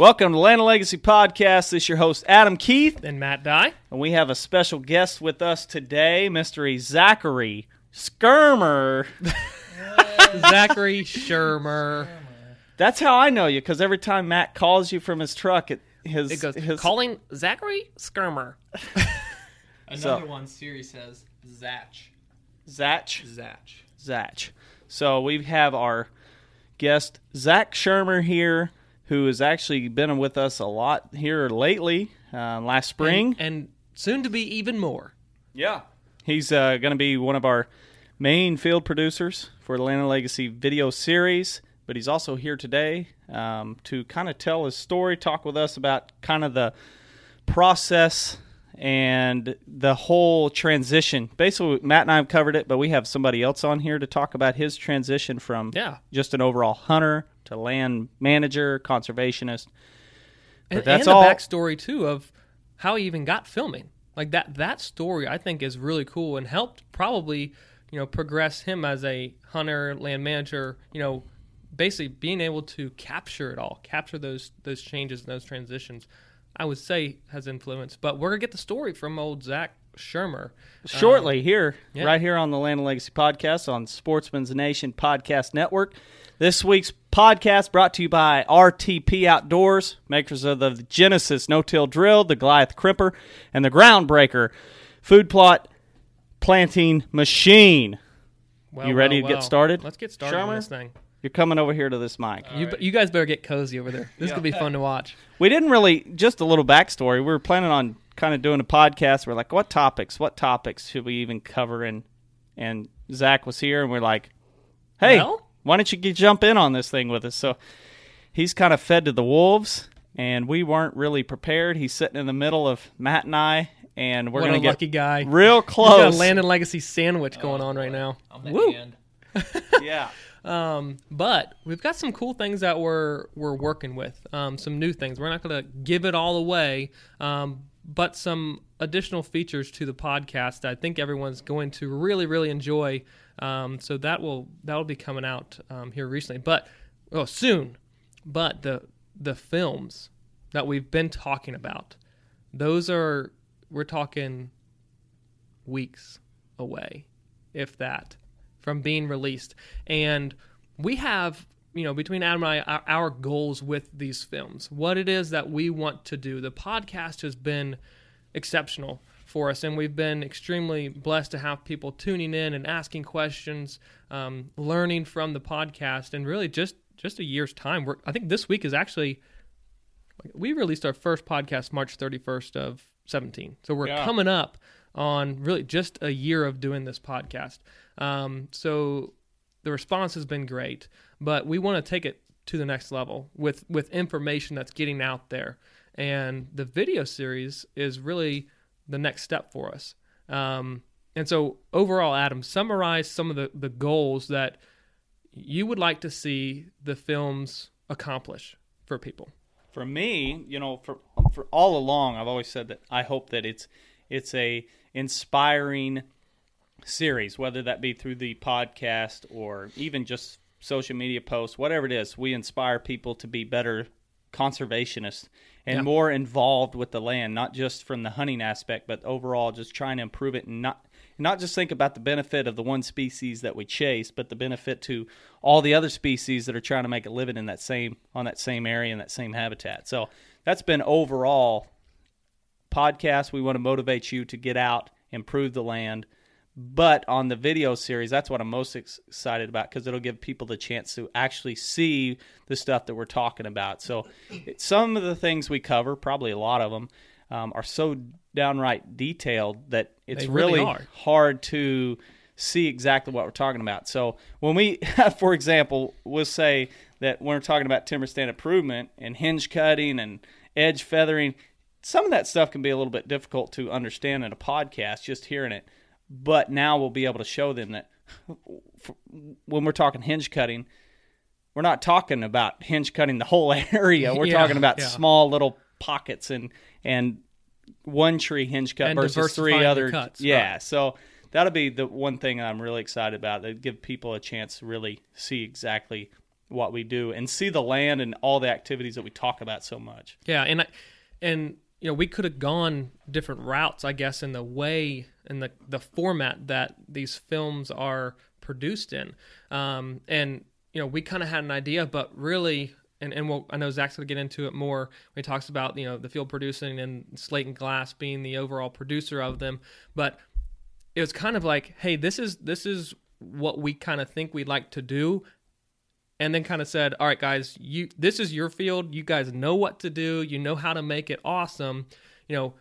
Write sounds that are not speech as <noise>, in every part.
Welcome to Land and Legacy Podcast. This is your host, Adam Keith, and Matt Dye. and we have a special guest with us today, Mr. Zachary Skirmer. <laughs> Zachary Shermer. That's how I know you, because every time Matt calls you from his truck, it his, It goes his calling Zachary Skirmer. <laughs> Another So- one Siri says Zach. Zach. Zach. Zach. So we have our guest Zach Shermer here, who has actually been with us a lot here lately. Uh, last spring, And, and soon to be even more. Yeah. He's uh, going to be one of our main field producers for the of Legacy video series, but he's also here today um, to kind of tell his story, talk with us about kind of the process and the whole transition. Basically, Matt and I have covered it, but we have somebody else on here to talk about his transition from Yeah. just an overall hunter to land manager, conservationist. And, that's and the all- backstory too of how he even got filming. Like that that story I think is really cool and helped probably, you know, progress him as a hunter, land manager, you know, basically being able to capture it all, capture those those changes and those transitions. I would say has influence. But we're gonna get the story from old Zach Shermer. shortly um, here, yeah. right here on the Land and Legacy podcast on Sportsman's Nation Podcast Network. This week's podcast brought to you by RTP Outdoors, makers of the Genesis No-Till Drill, the Goliath Crimper, and the Groundbreaker Food Plot Planting Machine. Well, You ready well, to get started, Let's get started on Shermer? this thing. You're coming over here to this mic. You, you guys better get cozy over there. This could be fun to watch. We didn't really, just a little backstory. We were planning on kind of doing a podcast. We're like, what topics? What topics should we even cover? And and Zach was here, and we're like, hey, Well? why don't you get, jump in on this thing with us? So he's kind of fed to the wolves, and we weren't really prepared. He's sitting in the middle of Matt and I, and we're what gonna a get lucky guy. real He's got close. a land and legacy sandwich going on right now. I'm the Woo. hand. <laughs> yeah. Um, but we've got some cool things that we're we're working with. Um, some new things. We're not going to give it all away, um, but some additional features to the podcast I think everyone's going to really really enjoy. Um, so that will that will be coming out um, here recently, but oh soon. But the the films that we've been talking about, those are we're talking weeks away, if that, from being released. And we have, you know, between Adam and I, our, our goals with these films, what it is that we want to do. The podcast has been exceptional for us, and we've been extremely blessed to have people tuning in and asking questions, um, learning from the podcast, and really just just a year's time. We're, I think this week is actually we released our first podcast March 31st of 17. So we're Yeah. coming up on really just a year of doing this podcast. Um, so the response has been great, but we want to take it to the next level with with information that's getting out there. And the video series is really the next step for us. Um, and so overall, Adam, summarize some of the, the goals that you would like to see the films accomplish for people. for me, you know, for for all along, I've always said that I hope that it's it's a inspiring series, whether that be through the podcast or even just social media posts, whatever it is, we inspire people to be better conservationists and Yeah. more involved with the land, not just from the hunting aspect, but overall just trying to improve it and not not just think about the benefit of the one species that we chase, but the benefit to all the other species that are trying to make a living in that same on that same area and that same habitat. So that's been overall podcast. We want to motivate you to get out, improve the land. But on the video series, that's what I'm most ex- excited about because it'll give people the chance to actually see the stuff that we're talking about. So, it, some of the things we cover, probably a lot of them, um, are so downright detailed that it's They really really, hard to see exactly what we're talking about. So, when we, <laughs> for example, we'll say that when we're talking about timber stand improvement and hinge cutting and edge feathering, some of that stuff can be a little bit difficult to understand in a podcast, just hearing it. But now we'll be able to show them that <laughs> when we're talking hinge cutting, we're not talking about hinge cutting the whole <laughs> area. We're Yeah, talking about yeah. small little pockets and and one tree hinge cut And versus three other cuts, Yeah, right. so that'll be the one thing I'm really excited about. That give people a chance to really see exactly what we do and see the land and all the activities that we talk about so much. Yeah, and I, and you know we could have gone different routes, I guess, in the way in the the format that these films are produced in, um, and you know we kind of had an idea, but really. And, and we'll, I know Zach's to get into it more when he talks about you know the field producing and Slate and Glass being the overall producer of them. But it was kind of like, hey, this is this is what we kind of think we'd like to do, and then kind of said, "All right, guys, you this is your field. You guys know what to do. You know how to make it awesome. You know,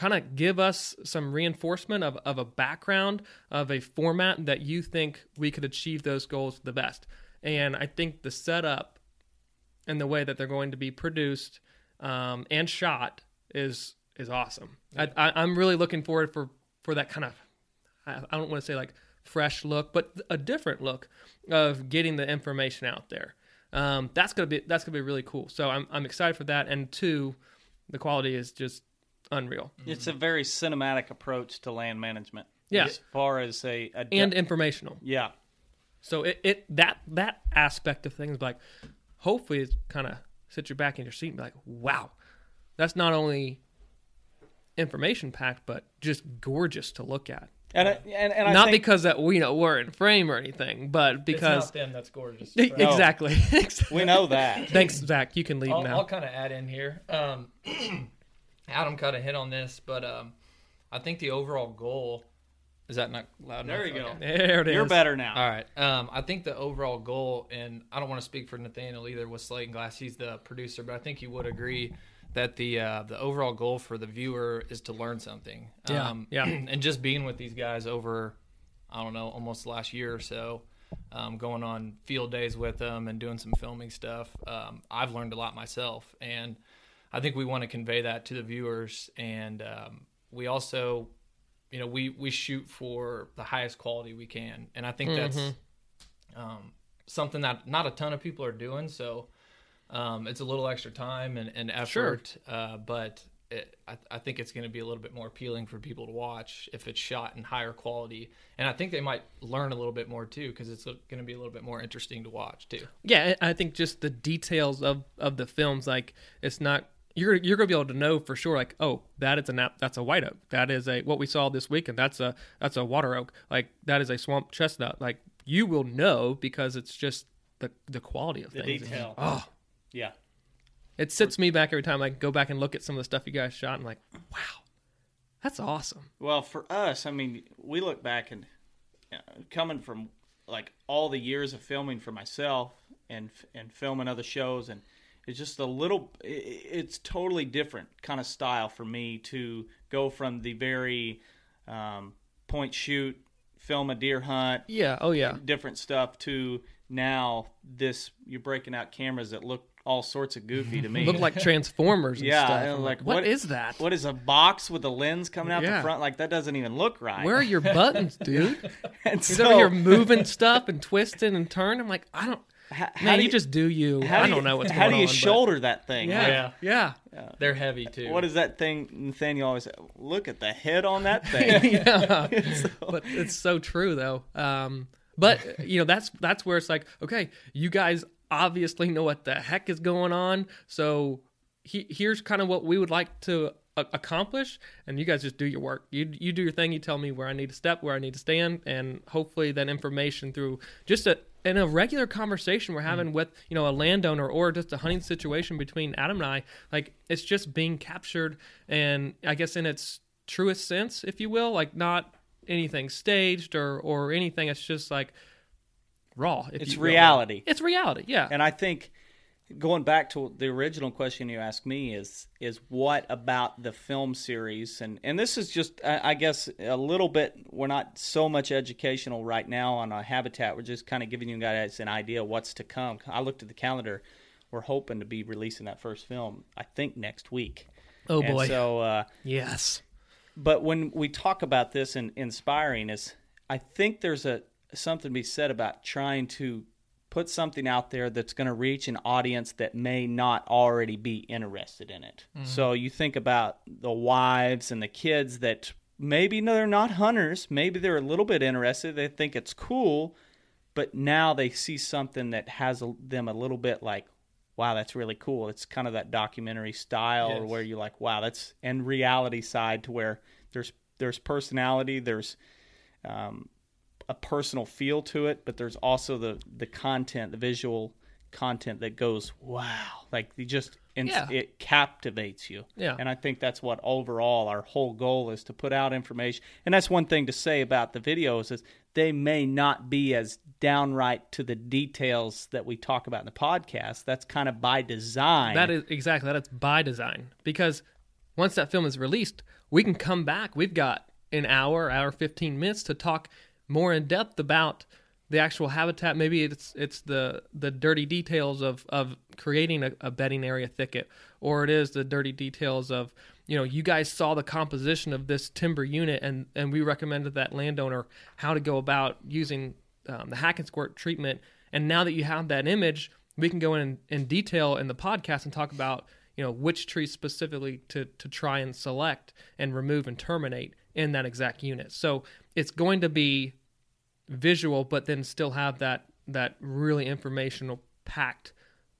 kind of give us some reinforcement of of a background of a format that you think we could achieve those goals the best." And I think the setup and the way that they're going to be produced um, and shot is is awesome. I, I, I'm really looking forward for for that kind of I, I don't want to say like fresh look, but a different look of getting the information out there. Um, that's gonna be that's gonna be really cool. So I'm I'm excited for that. And two, the quality is just unreal It's a very cinematic approach to land management. Yeah. As far as a, a and informational. yeah. So it, it that that aspect of things like hopefully it kind of sit you back in your seat and be like, wow, that's not only information packed, but just gorgeous to look at. And I, and, and I not think, because that we know we're in frame or anything, but because it's not them that's gorgeous. Right? exactly. <laughs> we know that. Thanks, Zach. You can leave I'll, now. I'll kind of add in here. Um, <clears throat> Adam kind of hit on this, but um, I think the overall goal is that not loud enough? There you go. Okay. there it is. You're better now. All right. Um, I think the overall goal, and I don't want to speak for Nathaniel either with Slate and Glass. He's the producer, but I think you would agree that the uh, the overall goal for the viewer is to learn something. Yeah, Um, yeah. <clears throat> And just being with these guys over, I don't know, almost the last year or so, um, going on field days with them and doing some filming stuff, um, I've learned a lot myself, and I think we want to convey that to the viewers, and um, we also you know we we shoot for the highest quality we can. And i think that's um, something that not a ton of people are doing. So um, it's a little extra time and, and effort. Uh, but it, I, I think it's going to be a little bit more appealing for people to watch if it's shot in higher quality. And i think they might learn a little bit more too because it's going to be a little bit more interesting to watch too. Yeah, I I think just the details of of the films, like it's not you're you're gonna be able to know for sure, like oh that is a nap, that's a white oak, that is a what we saw this weekend, that's a that's a water oak, like that is a swamp chestnut, like you will know because it's just the the quality of The things. detail. Oh, Yeah. it sits me back every time I go back and look at some of the stuff you guys shot, and like wow, that's awesome. Well, for us, I mean, we look back and you know, coming from like all the years of filming for myself and and filming other shows, and it's just a little. It's totally different kind of style for me to go from the very um, point shoot, film a deer hunt, Yeah. Oh yeah. different stuff to now this. You're breaking out cameras that look all sorts of goofy to me. <laughs> Look like Transformers. And <laughs> Yeah, like, like what what- is that? what is a box with a lens coming out Yeah. the front? Like that doesn't even look right. Where are your buttons, <laughs> dude? and He's so, over here moving stuff and twisting and turning. I'm like, I don't. How, Man, do you, just do you. how I do don't you- know what's How do you on, but- shoulder that thing? Yeah, Yeah. yeah, They're heavy too. What is that thing? Nathaniel always say, look at the head on that <laughs> thing. yeah. <laughs> but it's so true though. Um, but you know that's that's where it's like, okay, you guys obviously know what the heck is going on. So he, here's kind of what we would like to a- accomplish, and you guys just do your work. You you do your thing. You tell me where I need to step, where I need to stand, and hopefully that information through just a in a regular conversation we're hmm. having with you know a landowner or just a hunting situation between Adam and I, like it's just being captured, and I guess in its truest sense, if you will, like not anything staged or or anything. It's just like raw. If It's you will. reality. It's reality. Yeah. And I think going back to the original question you asked me is is what about the film series? And and this is just I, I guess a little bit we're not so much educational right now on a habitat. We're just kind of giving you guys an idea of what's to come. I looked at the calendar. We're hoping to be releasing that first film I think next week. Oh And boy. so uh, yes. but when we talk about this and inspiring is i think there's a something to be said about trying to put something out there that's going to reach an audience that may not already be interested in it. So you think about the wives and the kids that maybe no, they're not hunters maybe they're a little bit interested they think it's cool but now they see something that has a, them a little bit like wow that's really cool. It's kind of that documentary style Yes. where you're like wow that's and reality side to where there's there's personality there's um, a personal feel to it but there's also the the content the visual content that goes wow like you just Yeah. it captivates you Yeah. and i think that's what overall our whole goal is to put out information and that's one thing to say about the videos is they may not be as downright to the details that we talk about in the podcast that's kind of by design That is exactly that. It's by design because once that film is released, we can come back. We've got an hour, hour fifteen minutes to talk more in depth about the actual habitat. Maybe it's it's the the dirty details of of creating a, a bedding area thicket, or it is the dirty details of you know you guys saw the composition of this timber unit, and and we recommended that landowner how to go about using um, the hack and squirt treatment. And now that you have that image, we can go in in detail in the podcast and talk about you know which trees specifically to to try and select and remove and terminate in that exact unit. So it's going to be visual, but then still have that that really informational packed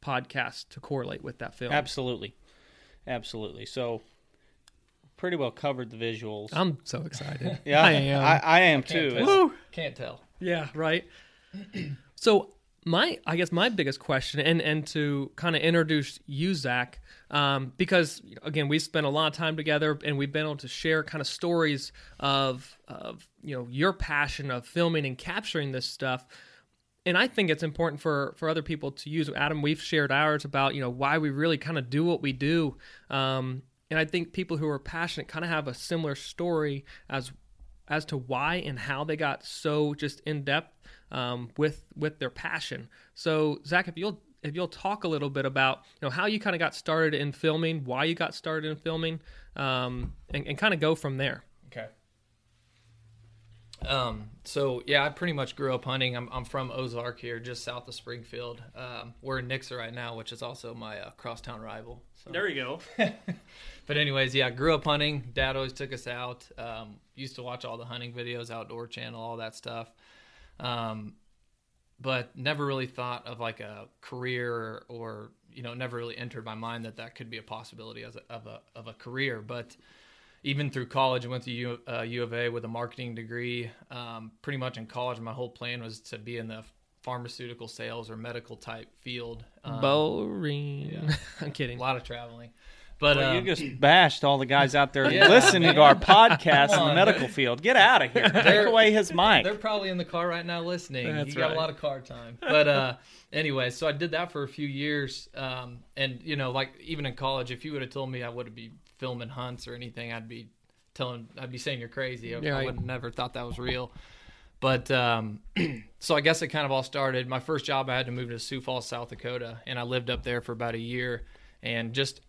podcast to correlate with that film. absolutely absolutely so pretty well covered the visuals I'm so excited. yeah I am. I, I am Can't too Can't tell. Yeah, right. <clears throat> so my, I guess my biggest question, and and to kind of introduce you, Zach, um, because again we spent a lot of time together, and we've been able to share kind of stories of of you know your passion of filming and capturing this stuff. And I think it's important for, for other people to use. Adam, we've shared ours about you know why we really kind of do what we do, um, and I think people who are passionate kind of have a similar story as as to why and how they got so just in depth um, with with their passion. So Zach, if you'll if you'll talk a little bit about you know how you kind of got started in filming, why you got started in filming, um, and, and kind of go from there. Okay. Um, so yeah, I pretty much grew up hunting. I'm, I'm from Ozark here, just south of Springfield. Um, we're in Nixa right now, which is also my uh, crosstown rival. So. there you go <laughs> <laughs> But anyways, yeah, I grew up hunting. Dad always took us out. Um, used to watch all the hunting videos, Outdoor Channel, all that stuff. Um, but never really thought of like a career or, you know never really entered my mind that that could be a possibility as a, of a of a career. But even through college, I went to U, uh, U of A with a marketing degree. Um, pretty much in college, my whole plan was to be in the pharmaceutical sales or medical type field. Um, Boring. <laughs> I'm kidding. a lot of traveling. But Well, um, you just bashed all the guys out there <laughs> Yeah, listening to our <laughs> podcast in the on. medical field. Get out of here. Take away his mic. They're probably in the car right now listening. That's you got a lot of car time. But uh, <laughs> anyway, so I did that for a few years. Um, and you know, like even in college, if you would have told me I would be filming hunts or anything, I'd be telling, I'd be saying you're crazy. I, Yeah, I would have never thought that was real. But um, <clears throat> so I guess it kind of all started. My first job, I had to move to Sioux Falls, South Dakota, and I lived up there for about a year. And just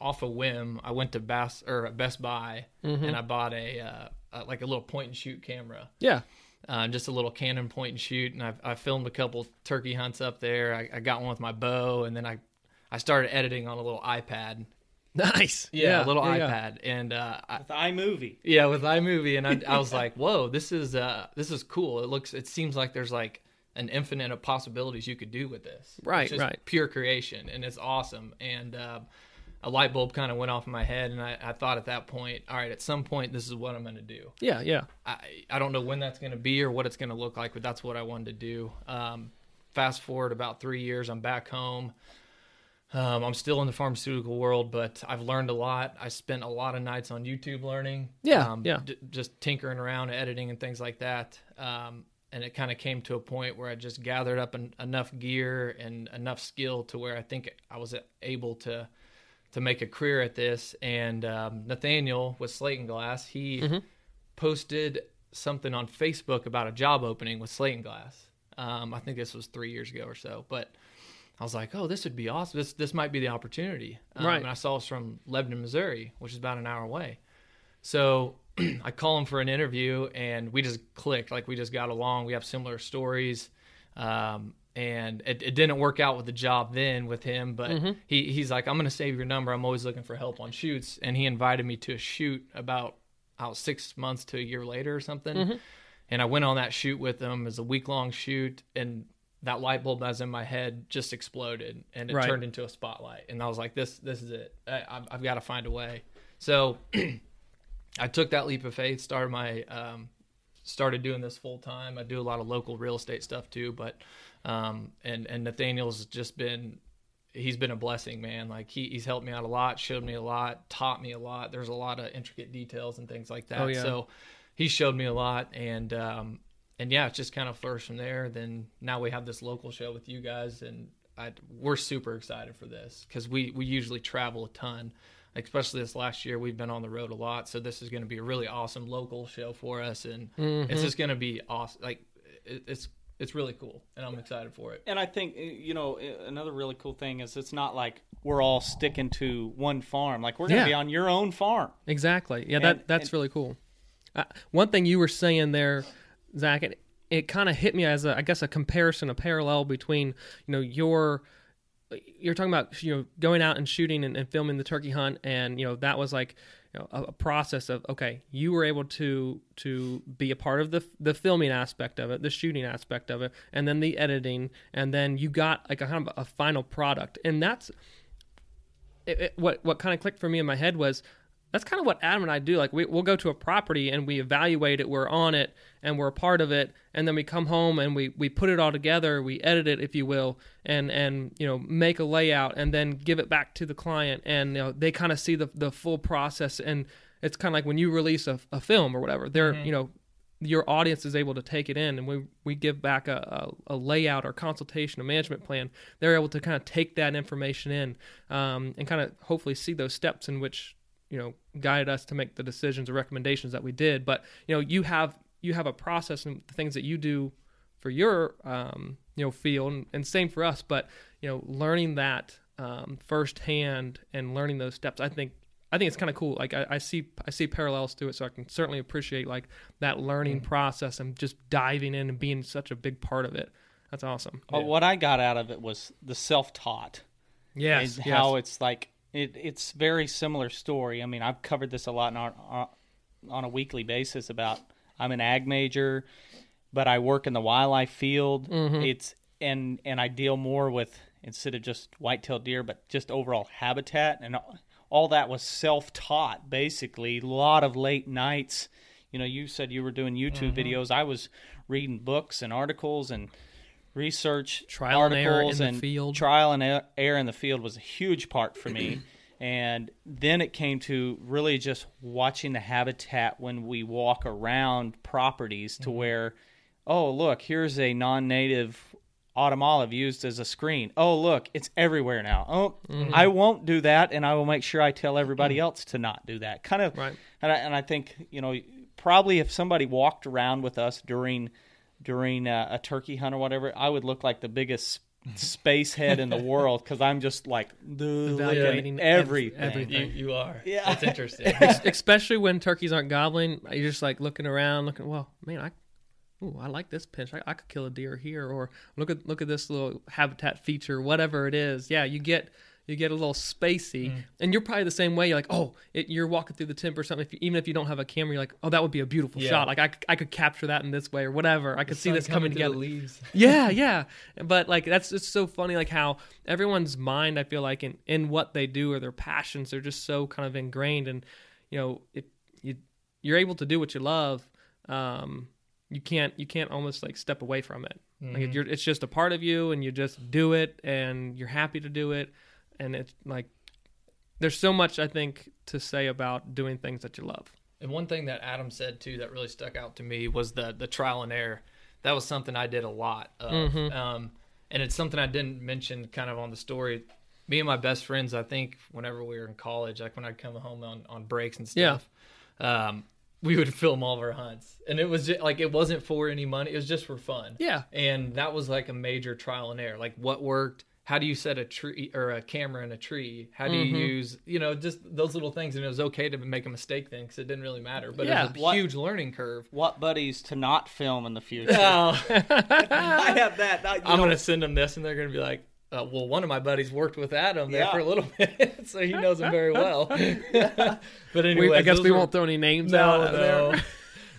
off a whim, I went to Bass or Best Buy Mm-hmm. and I bought a uh, uh, like a little point and shoot camera Yeah. uh, just a little Canon point and shoot. And I, I filmed a couple turkey hunts up there. I, I got one with my bow, and then I I started editing on a little iPad. Nice. <laughs> Yeah, a little yeah, yeah. iPad, and uh, I, With iMovie. yeah, with iMovie, and I, I was like, "Whoa, this is uh, this is cool. It looks, it seems like there's like an infinite of possibilities you could do with this. Right, It's just right. Pure creation, and it's awesome. And uh, a light bulb kind of went off in my head, and I, I thought at that point, all right, at some point, this is what I'm going to do. Yeah, yeah. I, I don't know when that's going to be or what it's going to look like, but that's what I wanted to do. Um, fast forward about three years, I'm back home. Um, I'm still in the pharmaceutical world, but I've learned a lot. I spent a lot of nights on YouTube learning. Yeah, um, yeah. d- just tinkering around, editing, and things like that. Um, and it kind of came to a point where I just gathered up en- enough gear and enough skill to where I think I was able to to make a career at this. And um, Nathaniel with Slate and Glass, he Mm-hmm. posted something on Facebook about a job opening with Slate and Glass. Um, I think this was three years ago or so, but I was like, "Oh, this would be awesome. This this might be the opportunity." Um, Right. And I saw it's from Lebanon, Missouri, which is about an hour away. So <clears throat> I call him for an interview, and we just clicked. Like we just got along. We have similar stories, um, and it, it didn't work out with the job then with him. But he he's like, "I'm going to save your number. I'm always looking for help on shoots." And he invited me to a shoot about out six months to a year later or something. And I went on that shoot with him. as a week long shoot, and that light bulb that was in my head just exploded, and it Right. turned into a spotlight. And I was like, "This, this is it. I, I've, I've got to find a way." So <clears throat> I took that leap of faith, started my um, started doing this full time. I do a lot of local real estate stuff too, but um, and and Nathaniel's just been he's been a blessing, man. Like he, he's helped me out a lot, showed me a lot, taught me a lot. There's a lot of intricate details and things like that. Oh, yeah. So he showed me a lot, and um, and yeah, it's just kind of flourished from there. Then now we have this local show with you guys, and I, we're super excited for this because we we usually travel a ton. Especially this last year, we've been on the road a lot, so this is going to be a really awesome local show for us, and it's just going to be awesome. Like it, it's it's really cool, and I'm excited for it. And I think uh, you know uh, another really cool thing is it's not like we're all sticking to one farm. Like we're going to Yeah. be on your own farm. Exactly. Yeah, that that's and- really cool. Uh, one thing you were saying there, Zach, it, it kind of hit me as a, I guess, a comparison, a parallel between you know your you're talking about you know going out and shooting and, and filming the turkey hunt, and you know that was like you know, a, a process of okay, you were able to to be a part of the the filming aspect of it, the shooting aspect of it, and then the editing, and then you got like a kind of a final product, and that's it, it, what what kind of clicked for me in my head was that's kind of what Adam and I do. Like we, we'll go to a property and we evaluate it, we're on it, and we're a part of it, and then we come home and we, we put it all together, we edit it, if you will, and and you know make a layout and then give it back to the client, and you know they kind of see the the full process, and it's kind of like when you release a, a film or whatever, they're you know your audience is able to take it in and we, we give back a, a, a layout or consultation a management plan they're able to kind of take that information in um, and kind of hopefully see those steps in which you know guided us to make the decisions or recommendations that we did but you know you have you have a process and the things that you do for your um, you know field and, and same for us but you know learning that um, firsthand and learning those steps i think I think it's kind of cool. Like I, I see, I see parallels to it, so I can certainly appreciate like that learning process and just diving in and being such a big part of it. That's awesome. But what I got out of it was the self-taught. Yes, and yes. how it's like it, it's very similar story. I mean, I've covered this a lot in our, our, on a weekly basis about I'm an ag major, but I work in the wildlife field. Mm-hmm. It's and and I deal more with instead of just white-tailed deer, but just overall habitat and all, all that was self-taught basically. A lot of late nights. You know, you said you were doing YouTube Mm-hmm. videos. I was reading books and articles and research Trial and error in articles the and field. trial and er- error in the field was a huge part for me. <clears throat> and then it came to really just watching the habitat when we walk around properties Mm-hmm. to where, oh, look, here's a non native autumn olive used as a screen. Oh, look, it's everywhere now. Oh, Mm-hmm. I won't do that, and I will make sure I tell everybody else to not do that. Kind of, Right. and I, and I think you know probably if somebody walked around with us during during uh, a turkey hunt or whatever, I would look like the biggest space head in the <laughs> world because I'm just like dude, Evaluating everything. everything. You, you are. Yeah. That's interesting. <laughs> especially when turkeys aren't gobbling. You're just like looking around, looking. Well, man, I Ooh, I like this pinch. I, I could kill a deer here, or look at look at this little habitat feature, whatever it is. Yeah, you get you get a little spacey, Mm-hmm. and you're probably the same way. You're like, oh, it, you're walking through the timber or something. If you, even if you don't have a camera, you're like, oh, that would be a beautiful Yeah. shot. Like I, I could capture that in this way or whatever. I could see this coming through together. The leaves. <laughs> yeah, yeah. But like that's just so funny, like how everyone's mind, I feel like, in in what they do or their passions, they're just so kind of ingrained. And you know, if you you're able to do what you love, um, you can't you can't almost like step away from it. Like Mm-hmm. you're, it's just a part of you, and you just do it, and you're happy to do it, and it's like there's so much I think to say about doing things that you love. And one thing that Adam said too that really stuck out to me was the the trial and error. That was something I did a lot of, um, and it's something I didn't mention kind of on the story. Me and my best friends, I think, whenever we were in college, like when I'd come home on on breaks and stuff, um, we would <laughs> film all of our hunts, and it was just, like it wasn't for any money; it was just for fun. Yeah. and that was like a major trial and error. Like what worked. How do you set a tree or a camera in a tree? How do you use, you know, just those little things? And it was okay to make a mistake then because it didn't really matter. But Yeah. it was a What- huge learning curve. What buddies to not film in the future? <laughs> Oh, I have that. I, you I'm gonna send them this, and they're gonna be like, uh, "Well, one of my buddies worked with Adam there Yeah. for a little <laughs> bit, so he knows him very well." <laughs> but anyway, I guess we won't throw any names out No, there. no,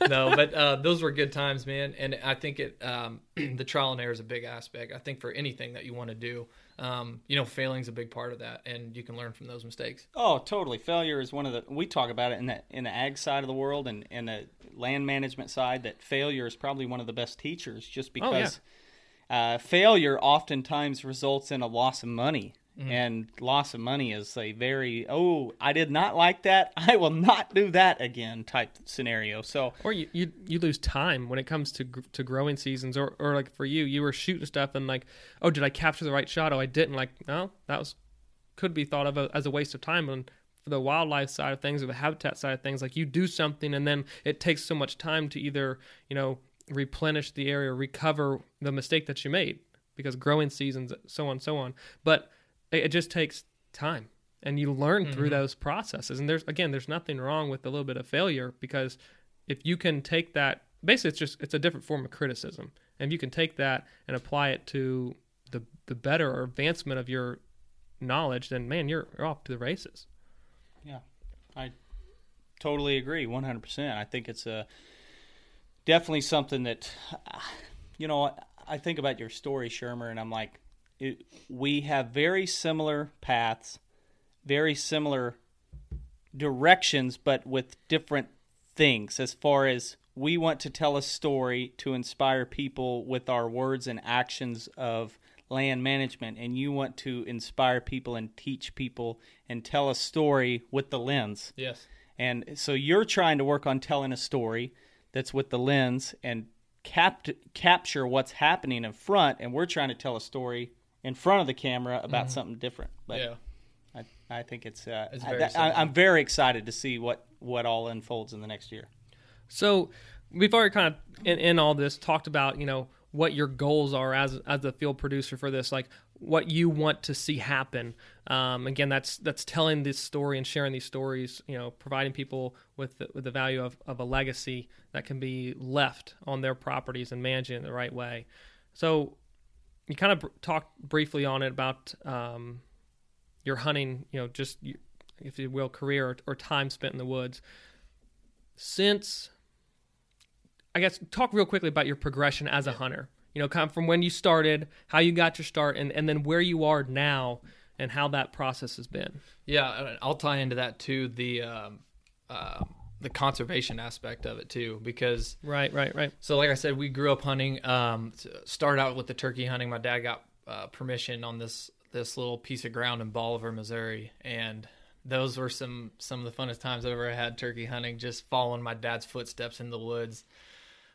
<laughs> no. But uh, those were good times, man. And I think it um, <clears throat> the trial and error is a big aspect. I think for anything that you want to do, um, you know, failing's a big part of that, and you can learn from those mistakes. Oh, totally. Failure is one of the. We talk about it in the in the ag side of the world and in the land management side. That failure is probably one of the best teachers, just Oh, yeah. because uh, failure oftentimes results in a loss of money, Mm-hmm. and loss of money is a very oh I did not like that. <laughs> I will not do that again type scenario. So or you, you you lose time when it comes to gr- to growing seasons or or like for you you were shooting stuff and like oh did I capture the right shot oh I didn't like no that was could be thought of a, as a waste of time and for the wildlife side of things or the habitat side of things like you do something and then it takes so much time to either you know replenish the area recover the mistake that you made because growing seasons so on so on but it, it just takes time. And you learn through mm-hmm. those processes. And there's again there's nothing wrong with a little bit of failure because if you can take that basically it's just it's a different form of criticism. And if you can take that and apply it to the the better or advancement of your knowledge then man you're, you're off to the races. Yeah, I totally agree, one hundred percent. I think it's a definitely something that <sighs> you know. I think about your story, Shermer, and I'm like, it, we have very similar paths, very similar directions, but with different things. As far as we want to tell a story to inspire people with our words and actions of land management, and you want to inspire people and teach people and tell a story with the lens. Yes. And so you're trying to work on telling a story that's with the lens and cap- capture what's happening in front, and we're trying to tell a story in front of the camera about something different. But yeah. I, I think it's, uh, It's very I. I'm very excited to see what what all unfolds in the next year. So we've already kind of in, in all this talked about you know what your goals are as as a field producer for this, like what you want to see happen. Um, again, that's that's telling this story and sharing these stories. You know, providing people with the, with the value of, of a legacy that can be left on their properties and managing it the right way. So you kind of br- talked briefly on it about um, your hunting. You know, just if you will, career or, or time spent in the woods since I guess talk real quickly about your progression as a hunter. You know, kind of from when you started, how you got your start, and, and then where you are now, and how that process has been. Yeah, I'll tie into that too. The um, uh, the conservation aspect of it too, because Right, right, right. So, like I said, we grew up hunting. Um, start out with the turkey hunting. My dad got uh, permission on this this little piece of ground in Bolivar, Missouri, and those were some some of the funnest times I've ever had turkey hunting. Just following my dad's footsteps in the woods.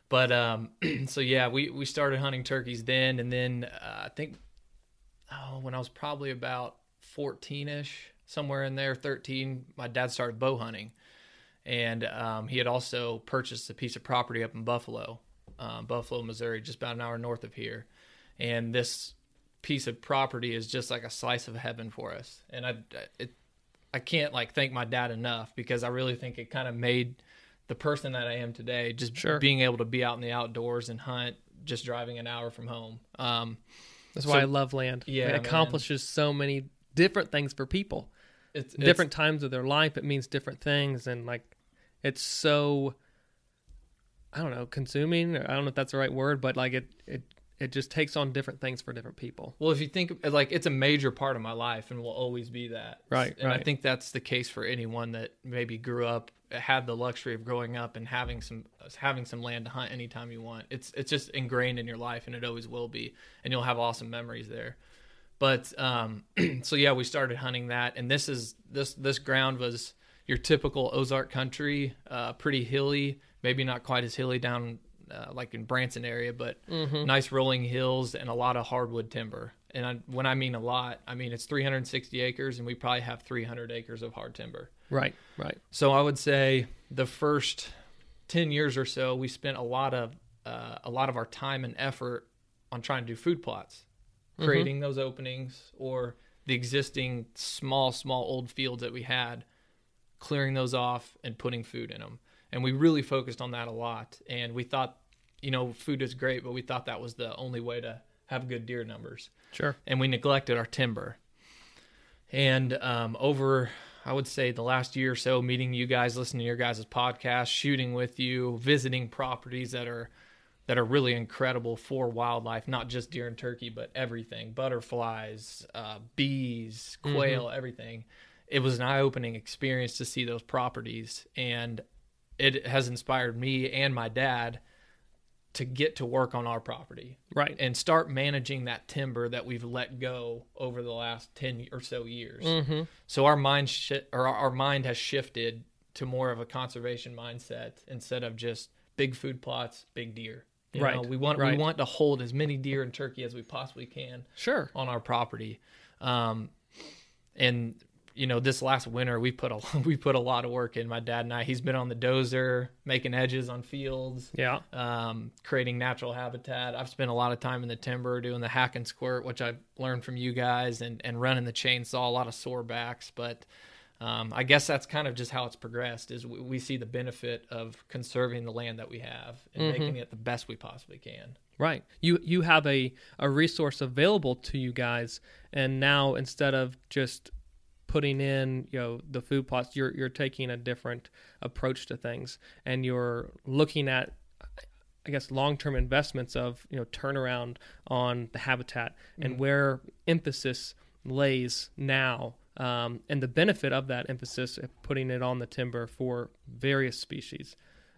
But um, <clears throat> so yeah, we we started hunting turkeys then, and then uh, I think oh, when I was probably about fourteen ish, somewhere in there, thirteen, my dad started bow hunting and um, he had also purchased a piece of property up in Buffalo, um, Buffalo, Missouri, just about an hour north of here. And this piece of property is just like a slice of heaven for us. And I, it, I can't like thank my dad enough because I really think it kind of made the person that I am today. Just Sure. being able to be out in the outdoors and hunt, just driving an hour from home. Um, That's So- why I love land. Yeah, it man. accomplishes so many different things for people. It's, it's different times of their life, it means different things, and like it's so I don't know, consuming. I don't know if that's the right word, but like it it it just takes on different things for different people. Well, if you think like it's a major part of my life and will always be that. Right, And I think that's the case for anyone that maybe grew up had the luxury of growing up and having some having some land to hunt anytime you want. It's it's just ingrained in your life and it always will be and you'll have awesome memories there. But um <clears throat> so yeah, we started hunting that and this is this this ground was your typical Ozark country, uh pretty hilly, maybe not quite as hilly down uh, like in Branson area, but nice rolling hills and a lot of hardwood timber. And I, when I mean a lot, I mean it's 360 acres, and we probably have 300 acres of hard timber. Right, right. So I would say the first 10 years or so, we spent a lot of uh, a lot of our time and effort on trying to do food plots, creating those openings or the existing small, small old fields that we had, clearing those off and putting food in them. And we really focused on that a lot. And we thought, you know, food is great, but we thought that was the only way to have good deer numbers Sure. and we neglected our timber. And um, over, I would say, the last year or so, meeting you guys, listening to your guys' podcast, shooting with you, visiting properties that are that are really incredible for wildlife, not just deer and turkey, but everything butterflies, uh, bees, quail, everything. It was an eye opening experience to see those properties. And it has inspired me and my dad to get to work on our property Right. and start managing that timber that we've let go over the last 10 or so years. Mm-hmm. So our mind shi- or our mind has shifted to more of a conservation mindset instead of just big food plots, big deer. You Right, know, we want right. we want to hold as many deer and turkey as we possibly can Sure. on our property. Um, and you know, this last winter we put a <laughs> we put a lot of work in. My dad and I. He's been on the dozer, making edges on fields Yeah. um, creating natural habitat. I've spent a lot of time in the timber doing the hack and squirt, which I learned from you guys, and, and running the chainsaw, a lot of sore backs. But um, I guess that's kind of just how it's progressed. Is we, we see the benefit of conserving the land that we have and making it the best we possibly can. Right. You you have a, a resource available to you guys and now instead of just putting in, you know, the food plots, you're you're taking a different approach to things and you're looking at I guess long-term investments of, you know, turnaround on the habitat and where emphasis lays now um, and the benefit of that emphasis of putting it on the timber for various species.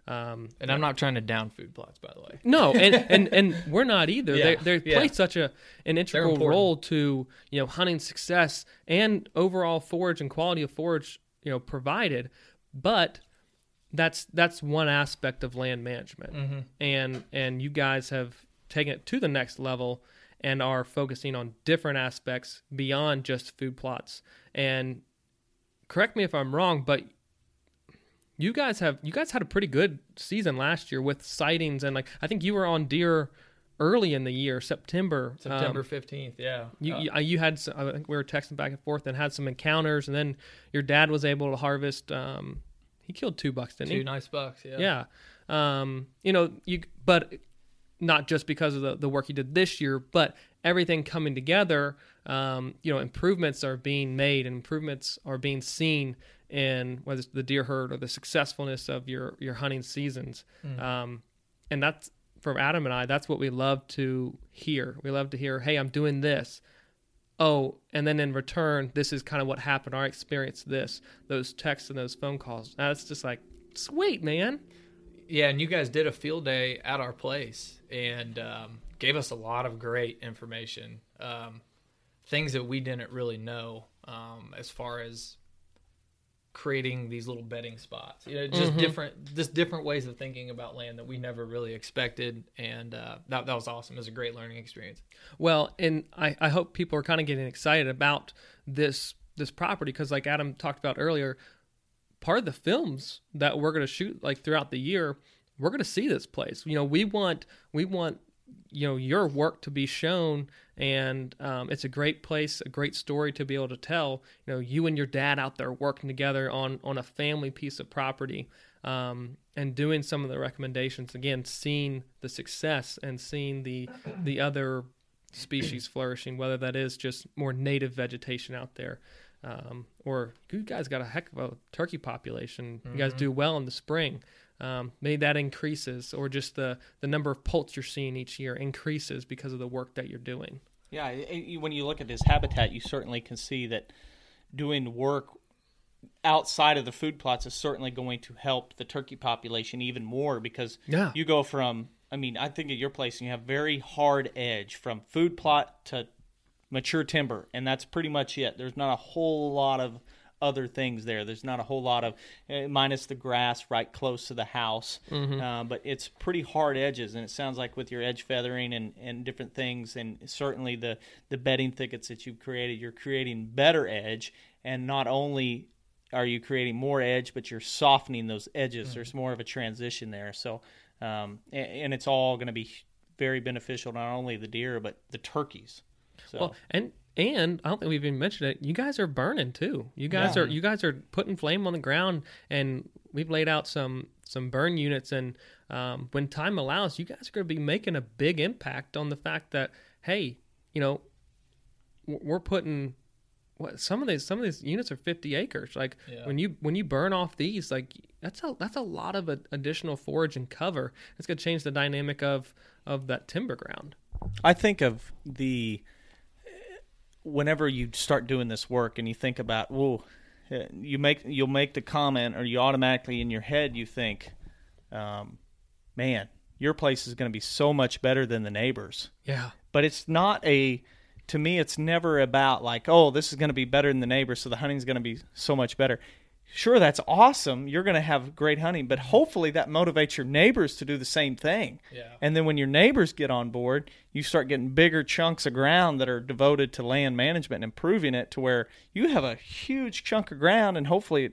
Um, And I'm not trying to down food plots, by the way. no, and, <laughs> and, and we're not either. Yeah, they they yeah. play such a an integral role to you know hunting success and overall forage and quality of forage you know provided, but that's that's one aspect of land management, Mm-hmm. and and you guys have taken it to the next level and are focusing on different aspects beyond just food plots. And correct me if I'm wrong, but you guys have you guys had a pretty good season last year with sightings and like I think you were on deer early in the year, September. September Um, 15th, yeah. you Uh, you, you had some, I think we were texting back and forth and had some encounters, and then your dad was able to harvest. Um, he killed two bucks, didn't two he? nice bucks, yeah. Yeah. Um, you know, you but not just because of the, the work he did this year, but everything coming together, um, you know, improvements are being made and improvements are being seen in whether it's the deer herd or the successfulness of your, your hunting seasons. Um, and that's for Adam and I, that's what we love to hear. We love to hear, Hey, I'm doing this. Oh, and then in return, this is kind of what happened. I experienced this, those texts and those phone calls. That's just like, sweet, man. Yeah, and you guys did a field day at our place and um, gave us a lot of great information, um, things that we didn't really know um, as far as creating these little bedding spots. You know, just different, just different ways of thinking about land that we never really expected, and uh, that that was awesome. It was a great learning experience. Well, and I, I hope people are kind of getting excited about this this property because, like Adam talked about earlier, part of the films that we're going to shoot like throughout the year, we're going to see this place. You know, we want we want you know your work to be shown, and um, it's a great place, a great story to be able to tell. You know, you and your dad out there working together on on a family piece of property. Um, and doing some of the recommendations again, seeing the success and seeing the the other species flourishing, whether that is just more native vegetation out there, um, or you guys got a heck of a turkey population. You guys do well in the spring. Um, maybe that increases, or just the the number of poults you're seeing each year increases because of the work that you're doing. Yeah, when you look at this habitat, you certainly can see that doing work outside of the food plots is certainly going to help the turkey population even more because Yeah. you go from I mean, I think at your place you have very hard edge from food plot to mature timber, and that's pretty much it. There's not a whole lot of other things there. There's not a whole lot of eh, minus the grass right close to the house, uh, but it's pretty hard edges. And it sounds like with your edge feathering and, and different things, and certainly the the bedding thickets that you've created, you're creating better edge, and not only are you creating more edge, but you're softening those edges. There's more of a transition there. So, um, and, and it's all going to be very beneficial not only the deer but the turkeys. So. Well, and and I don't think we've even mentioned it. You guys are burning too. You guys are you guys are putting flame on the ground, and we've laid out some some burn units. And um, when time allows, you guys are going to be making a big impact on the fact that hey, you know, we're putting what some of these some of these units are 50 acres like when you when you burn off these like that's a that's a lot of a, additional forage and cover it's going to change the dynamic of of that timber ground I think of the whenever you start doing this work and you think about, whoa, uh, you make you'll make the comment or you automatically in your head you think, um, man, your place is going to be so much better than the neighbors. yeah But it's not a to me it's never about like, oh, this is going to be better than the neighbors, so the hunting's going to be so much better. Sure, that's awesome. You're going to have great hunting, but hopefully that motivates your neighbors to do the same thing. Yeah. And then when your neighbors get on board, you start getting bigger chunks of ground that are devoted to land management and improving it to where you have a huge chunk of ground and hopefully,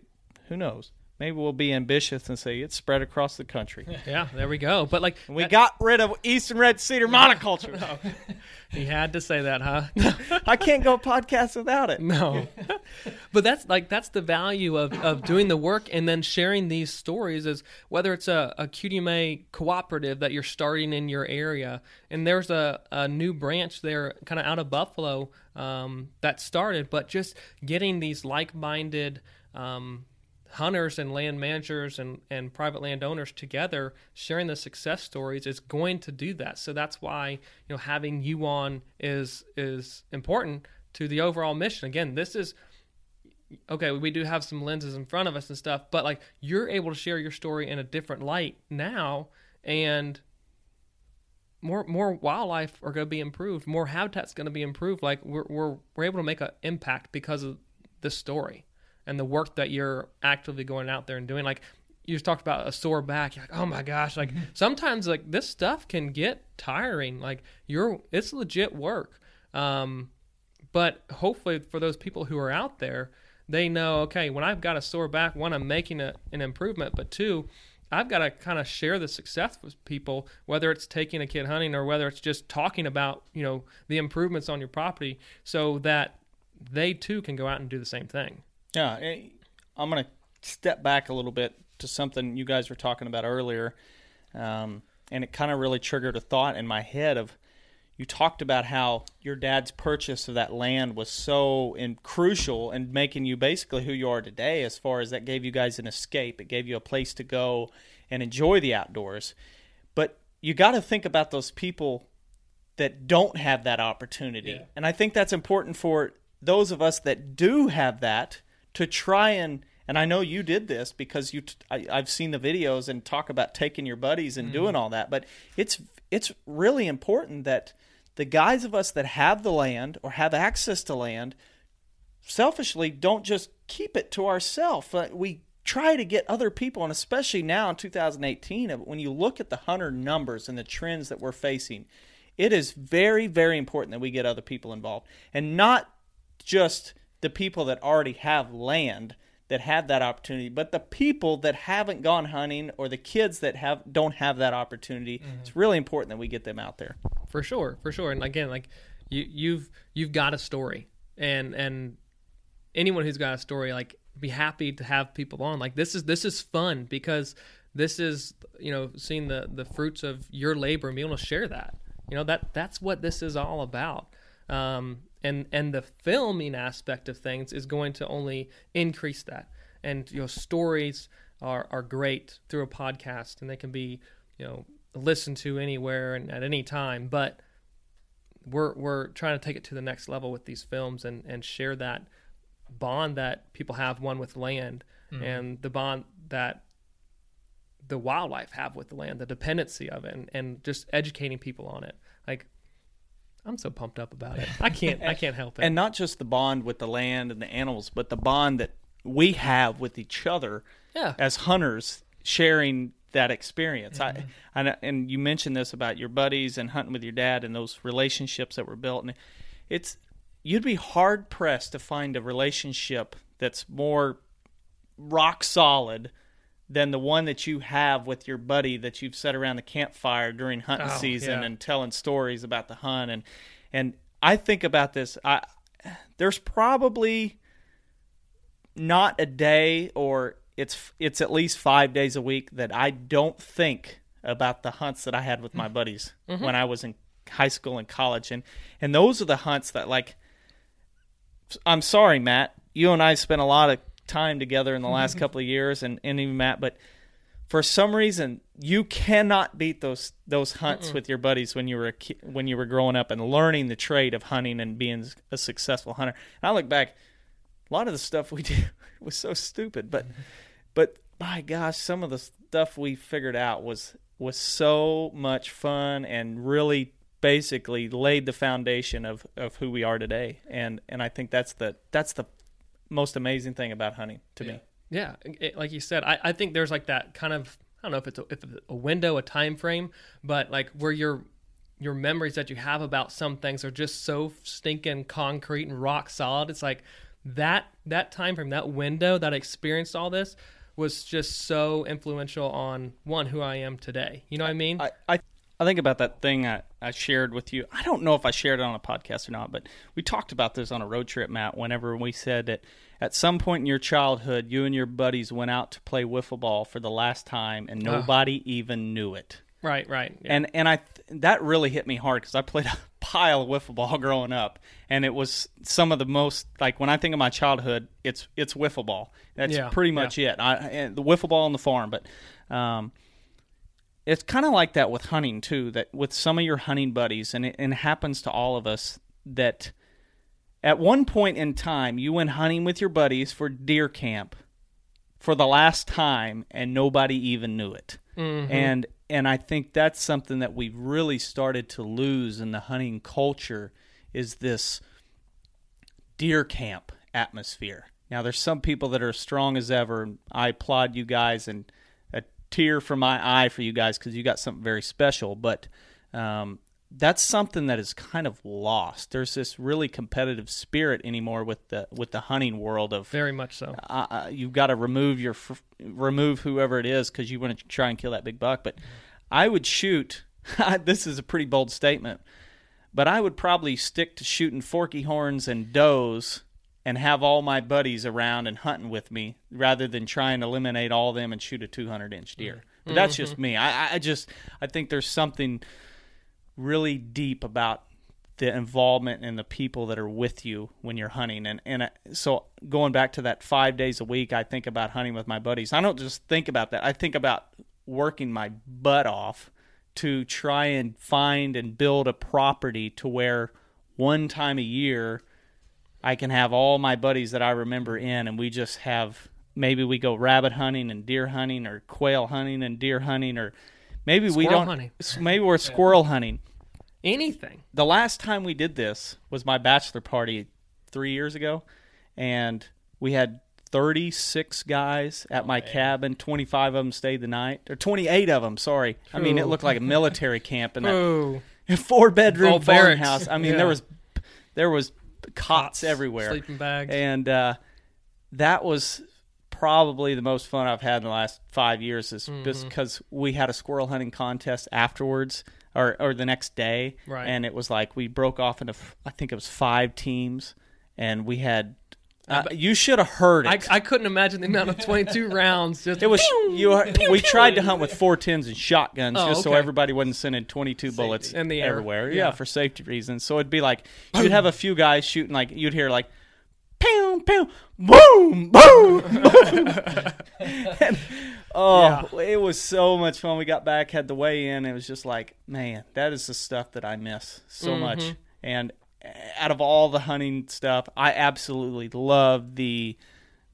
who knows, maybe we'll be ambitious and say it's spread across the country. <laughs> yeah there we go but like we got rid of eastern red cedar <laughs> monoculture. he had to say that huh <laughs> I can't go podcast without it. no but that's like that's the value of, of doing the work and then sharing these stories is whether it's a, a qdma cooperative that you're starting in your area and there's a, a new branch there kind of out of buffalo um, that started but just getting these like-minded um, hunters and land managers and, and private landowners together sharing the success stories is going to do that. So that's why you know having you on is is important to the overall mission. Again this is okay we do have some lenses in front of us and stuff but like you're able to share your story in a different light now and more more wildlife are going to be improved more habitat's going to be improved. Like we're, we're we're able to make an impact because of this story and the work that you're actively going out there and doing like you just talked about a sore back you're like oh my gosh like sometimes like this stuff can get tiring like you're it's legit work um but hopefully for those people who are out there they know okay when i've got a sore back one i'm making a, an improvement but two i've got to kind of share the success with people whether it's taking a kid hunting or whether it's just talking about you know the improvements on your property so that they too can go out and do the same thing Yeah, eh, I'm going to step back a little bit to something you guys were talking about earlier, um, and it kind of really triggered a thought in my head of you talked about how your dad's purchase of that land was so in, crucial in making you basically who you are today as far as that gave you guys an escape it gave you a place to go and enjoy the outdoors but you got to think about those people that don't have that opportunity. And I think that's important for those of us that do have that to try and and I know you did this because you t- I, I've seen the videos and talk about taking your buddies and doing all that, but it's it's really important that the guys of us that have the land or have access to land selfishly don't just keep it to ourselves. We try to get other people, and especially now in 2018, uh, when you look at the hunter numbers and the trends that we're facing, it is very, very important that we get other people involved and not just the people that already have land that have that opportunity, but the people that haven't gone hunting or the kids that have don't have that opportunity. It's really important that we get them out there. for sure for sure and again like you you've you've got a story and and anyone who's got a story like be happy to have people on like this is this is fun because this is you know seeing the the fruits of your labor and being able to share that. You know that that's what this is all about. Um, and and the filming aspect of things is going to only increase that. And your know stories are are great through a podcast, and they can be you know listened to anywhere and at any time. But we're we're trying to take it to the next level with these films and and share that bond that people have one with land Mm-hmm. and the bond that the wildlife have with the land, the dependency of it, and, and just educating people on it. Like, I'm so pumped up about it. <laughs> I can't I can't help it. and not just the bond with the land and the animals, but the bond that we have with each other Yeah. as hunters, sharing that experience. Mm-hmm. I, and, and you mentioned this about your buddies and hunting with your dad and those relationships that were built, and it's you'd be hard pressed to find a relationship that's more rock solid than the one that you have with your buddy that you've sat around the campfire during hunting Oh, season yeah. and telling stories about the hunt and and I think about this I there's probably not a day or it's it's at least 5 days a week that I don't think about the hunts that I had with my mm-hmm. buddies mm-hmm. when I was in high school and college and and those are the hunts that like I'm sorry, Matt. You and I spent a lot of time together in the last mm-hmm. couple of years, and, and even Matt. But for some reason, you cannot beat those those hunts with your buddies when you were a ki- when you were growing up and learning the trade of hunting and being a successful hunter. And I look back, a lot of the stuff we <laughs> did was so stupid, but but my gosh, some of the stuff we figured out was was so much fun and really basically laid the foundation of, of who we are today. And and I think that's the that's the most amazing thing about hunting to me. Yeah, it, like you said, I, I think there's like that kind of I don't know if it's a, if it's a window, a time frame, but like where your your memories that you have about some things are just so stinking concrete and rock solid. It's like that that time frame, that window that I experienced all this was just so influential on one who I am today. You know what I mean? I, I I think about that thing I, I shared with you. I don't know if I shared it on a podcast or not, but we talked about this on a road trip, Matt, whenever we said that at some point in your childhood, you and your buddies went out to play wiffle ball for the last time and nobody even knew it. right, right. Yeah. And and I th- that really hit me hard because I played a <laughs> pile of wiffle ball growing up, and it was some of the most like when I think of my childhood, it's it's wiffle ball. That's Yeah, pretty much it. I, and the wiffle ball on the farm, but um, it's kind of like that with hunting too. That with some of your hunting buddies, and it, and it happens to all of us that at one point in time you went hunting with your buddies for deer camp for the last time, and nobody even knew it mm-hmm. and and I think that's something that we've really started to lose in the hunting culture is this deer camp atmosphere. Now there's some people that are as strong as ever. and I applaud you guys and tear from my eye for you guys because you got something very special. But um, that's something that is kind of lost. There's this really competitive spirit anymore with the with the hunting world of Very much so. uh, you've got to remove your fr- remove whoever it is because you want to try and kill that big buck. But I would shoot. <laughs> this is a pretty bold statement, but I would probably stick to shooting forky horns and does and have all my buddies around and hunting with me rather than trying to eliminate all of them and shoot a 200 inch deer. But that's just mm-hmm. me. I, I- just I think there's something really deep about the involvement and the people that are with you when you're hunting and and uh, so going back to that 5 days a week I think about hunting with my buddies I don't just think about that I think about working my butt off to try and find and build a property to where one time a year I can have all my buddies that I remember in and we just have maybe we go rabbit hunting and deer hunting or quail hunting and deer hunting or maybe we don't hunting. maybe we're squirrel hunting Anything. the last time we did this was my bachelor party three years ago, and we had 36 guys at my cabin. 25 of them stayed the night, or 28 of them. Sorry, I mean it looked like a military camp in that four bedroom Oh, farmhouse. I mean Yeah. there was there was cots, everywhere, sleeping bags. and uh, that was probably the most fun I've had in the last five years. Is Mm-hmm. just because we had a squirrel hunting contest afterwards, or or the next day, Right. and it was like we broke off into I think it was five teams, and we had Uh, you should have heard it. I couldn't imagine the amount of 22 <laughs> rounds. Just it was you. We tried to hunt with four tens and shotguns Oh, just so everybody wasn't sending twenty two bullets In the air. everywhere. Yeah. Yeah. for safety reasons. So it'd be like you'd have a few guys shooting like you'd hear like, pew pew, boom boom boom. <laughs> And, oh, it was so much fun. We got back, had the weigh in. It was just like, man, that is the stuff that I miss so Mm-hmm. much. And out of all the hunting stuff, I absolutely love the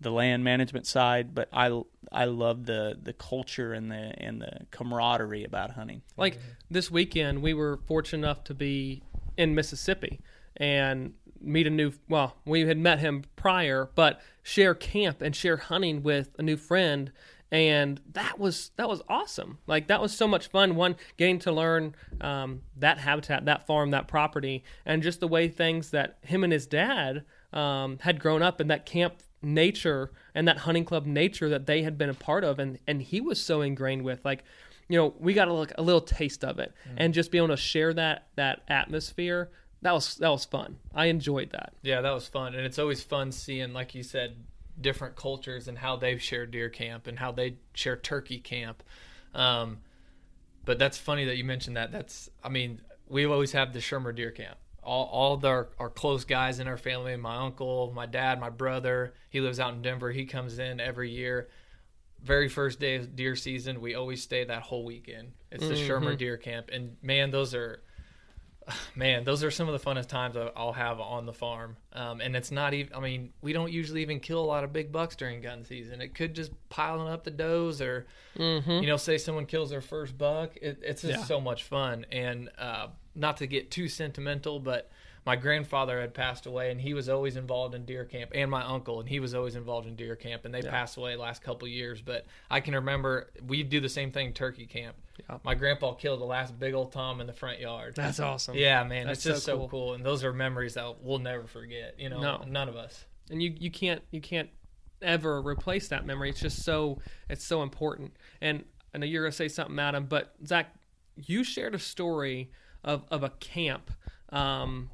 the land management side, but I I love the the culture and the and the camaraderie about hunting. like this weekend we were fortunate enough to be in Mississippi and meet a new well we had met him prior but share camp and share hunting with a new friend and that was that was awesome. Like that was so much fun. One getting to learn um, that habitat that farm that property and just the way things that him and his dad um, had grown up in that camp nature and that hunting club nature that they had been a part of and and he was so ingrained with. Like you know we got a, look, a little taste of it. And just be able to share that that atmosphere that was that was fun. I enjoyed that. Yeah, that was fun, and it's always fun seeing, like you said, different cultures and how they've shared deer camp and how they share turkey camp. Um, but that's funny that you mentioned that. That's, I mean, we always have the Shermer deer camp. All, all the, our, our close guys in our family, my uncle, my dad, my brother, he lives out in Denver. He comes in every year. Very first day of deer season, we always stay that whole weekend. It's the Shermer deer camp, and man, those are man, those are some of the funnest times I'll have on the farm. Um, and it's not even, I mean, we don't usually even kill a lot of big bucks during gun season. It could just piling up the does or, you know, say someone kills their first buck. It, it's just Yeah. so much fun. And uh, not to get too sentimental, but my grandfather had passed away and he was always involved in deer camp and my uncle and he was always involved in deer camp and they passed away last couple years but i can remember we do the same thing turkey camp Yeah. my grandpa killed the last big old tom in the front yard that's awesome yeah, man, That's it's just so so cool. cool. and those are memories that we'll never forget. You know, No. none of us. and you you can't you can't ever replace that memory. It's just so it's so important. And I know you're gonna say something, Adam, but Zach, you shared a story of of a camp um,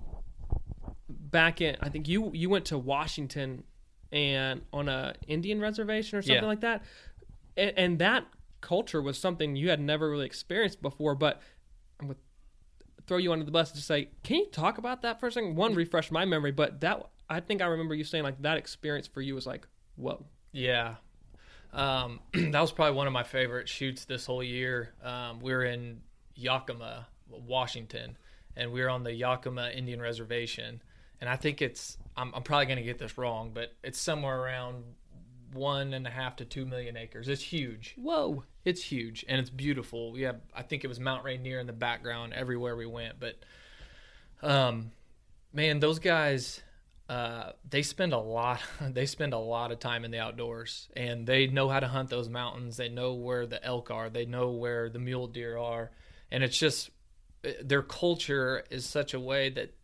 back in. I think you you went to Washington and on a Indian reservation or something Yeah. like that, and, and that culture was something you had never really experienced before. But I'm gonna throw you under the bus and just say, can you talk about that for a second? One, refresh my memory, but that I think I remember you saying like that experience for you was like, whoa. Yeah, um, <clears throat> that was probably one of my favorite shoots this whole year. Um, we were in Yakima, Washington, and we were on the Yakima Indian Reservation. And I think it's I'm, I'm probably going to get this wrong, but it's somewhere around one and a half to two million acres. It's huge. Whoa. It's huge and it's beautiful. We have, I think it was Mount Rainier in the background everywhere we went. But, um, man, those guys, uh, they spend a lot. <laughs> They spend a lot of time in the outdoors, and they know how to hunt those mountains. They know where the elk are. They know where the mule deer are, and it's just their culture is such a way that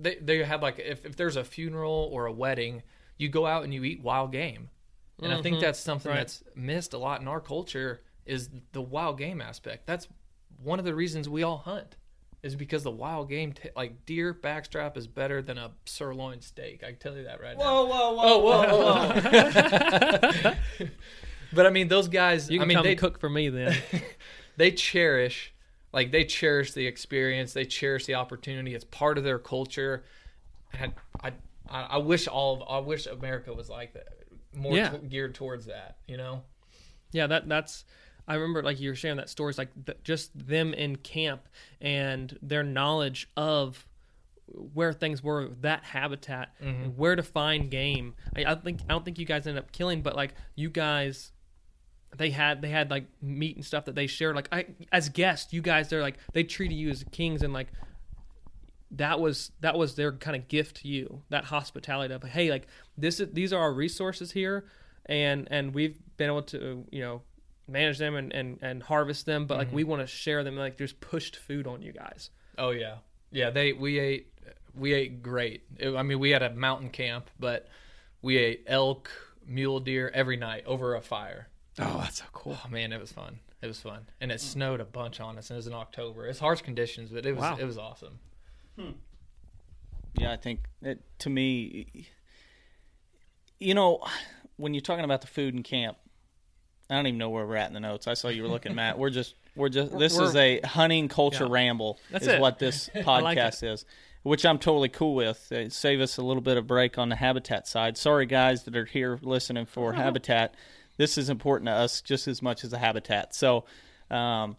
they they have like if if there's a funeral or a wedding, you go out and you eat wild game. And I think mm-hmm. that's something Right. that's missed a lot in our culture is the wild game aspect. That's one of the reasons we all hunt is because the wild game, t- like deer backstrap, is better than a sirloin steak. I can tell you that right now. whoa, whoa! Oh, whoa, whoa, whoa. <laughs> but I mean, those guys. You can I mean, come they cook for me then. <laughs> they cherish, like they cherish the experience. They cherish the opportunity. It's part of their culture. And I, I, I wish all. Of, I wish America was like that, more Yeah. to- geared towards that. You know. yeah, that that's. I remember like you were sharing that stories like th- just them in camp and their knowledge of where things were that habitat and where to find game. I, I think I don't think you guys ended up killing, but like you guys they had they had like meat and stuff that they shared like I as guests you guys they're like they treated you as kings and like that was that was their kind of gift to you that hospitality of hey like this is these are our resources here and and we've been able to you know manage them and and, and harvest them but like mm-hmm. we want to share them like just pushed food on you guys Oh yeah, yeah. They we ate we ate great. It- I mean, we had a mountain camp, but we ate elk, mule deer every night over a fire. Oh that's so cool Oh man, it was fun. It was fun, and it snowed a bunch on us. And it was in October. It's harsh conditions, but it was Wow. it was awesome. Yeah, I think it, to me, you know, when you're talking about the food in camp, I don't even know where we're at in the notes. I saw you were looking, <laughs> Matt. We're just, we're just. This is a hunting culture Yeah. ramble. That's is it. what this <laughs> like podcast is, which I'm totally cool with. Uh, save us a little bit of break on the habitat side. Sorry, guys that are here listening for habitat. This is important to us just as much as the habitat. So, um,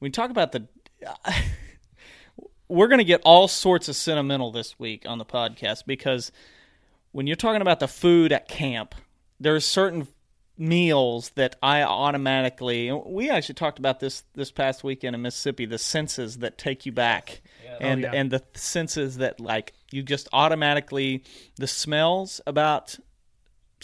we talk about the. <laughs> we're going to get all sorts of sentimental this week on the podcast because when you're talking about the food at camp, there's certain meals that I automatically we actually talked about this this past weekend in Mississippi the senses that take you back and Oh, yeah. and the senses that like you just automatically the smells about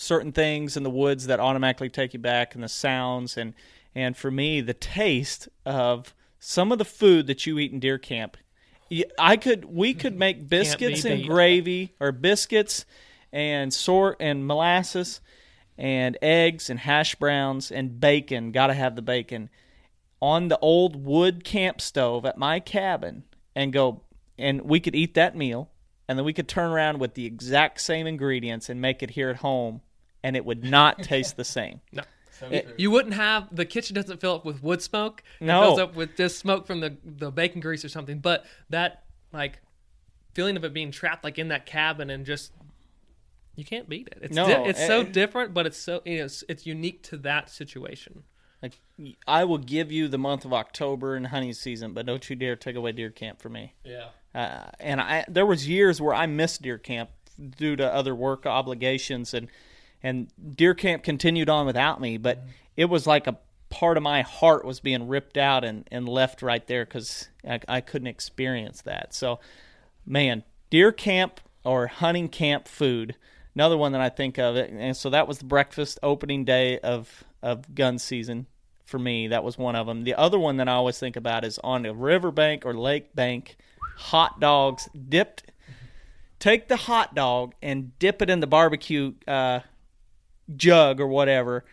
certain things in the woods that automatically take you back and the sounds. And and for me the taste of some of the food that you eat in deer camp i could we could make biscuits and gravy or biscuits and sort and molasses and eggs and hash browns and bacon. Got to have the bacon on the old wood camp stove at my cabin and go and we could eat that meal. And then we could turn around with the exact same ingredients and make it here at home and it would not <laughs> taste the same. No. You wouldn't have the kitchen doesn't fill up with wood smoke. It No. fills up with just smoke from the the bacon grease or something. But that like feeling of it being trapped like in that cabin and just you can't beat it. It's No, di- it's so eh, different, but it's so you know, it's, it's unique to that situation. Like I will give you the month of October and hunting season, but don't you dare take away deer camp for me. Yeah. Uh, and I there was years where I missed deer camp due to other work obligations and and deer camp continued on without me, but it was like a part of my heart was being ripped out and, and left right there because I, I couldn't experience that. So, man, deer camp or hunting camp food, another one that I think of. And so that was the breakfast opening day of of gun season for me. That was one of them. The other one that I always think about is on a riverbank or lake bank, hot dogs dipped. Take the hot dog and dip it in the barbecue uh, jug or whatever,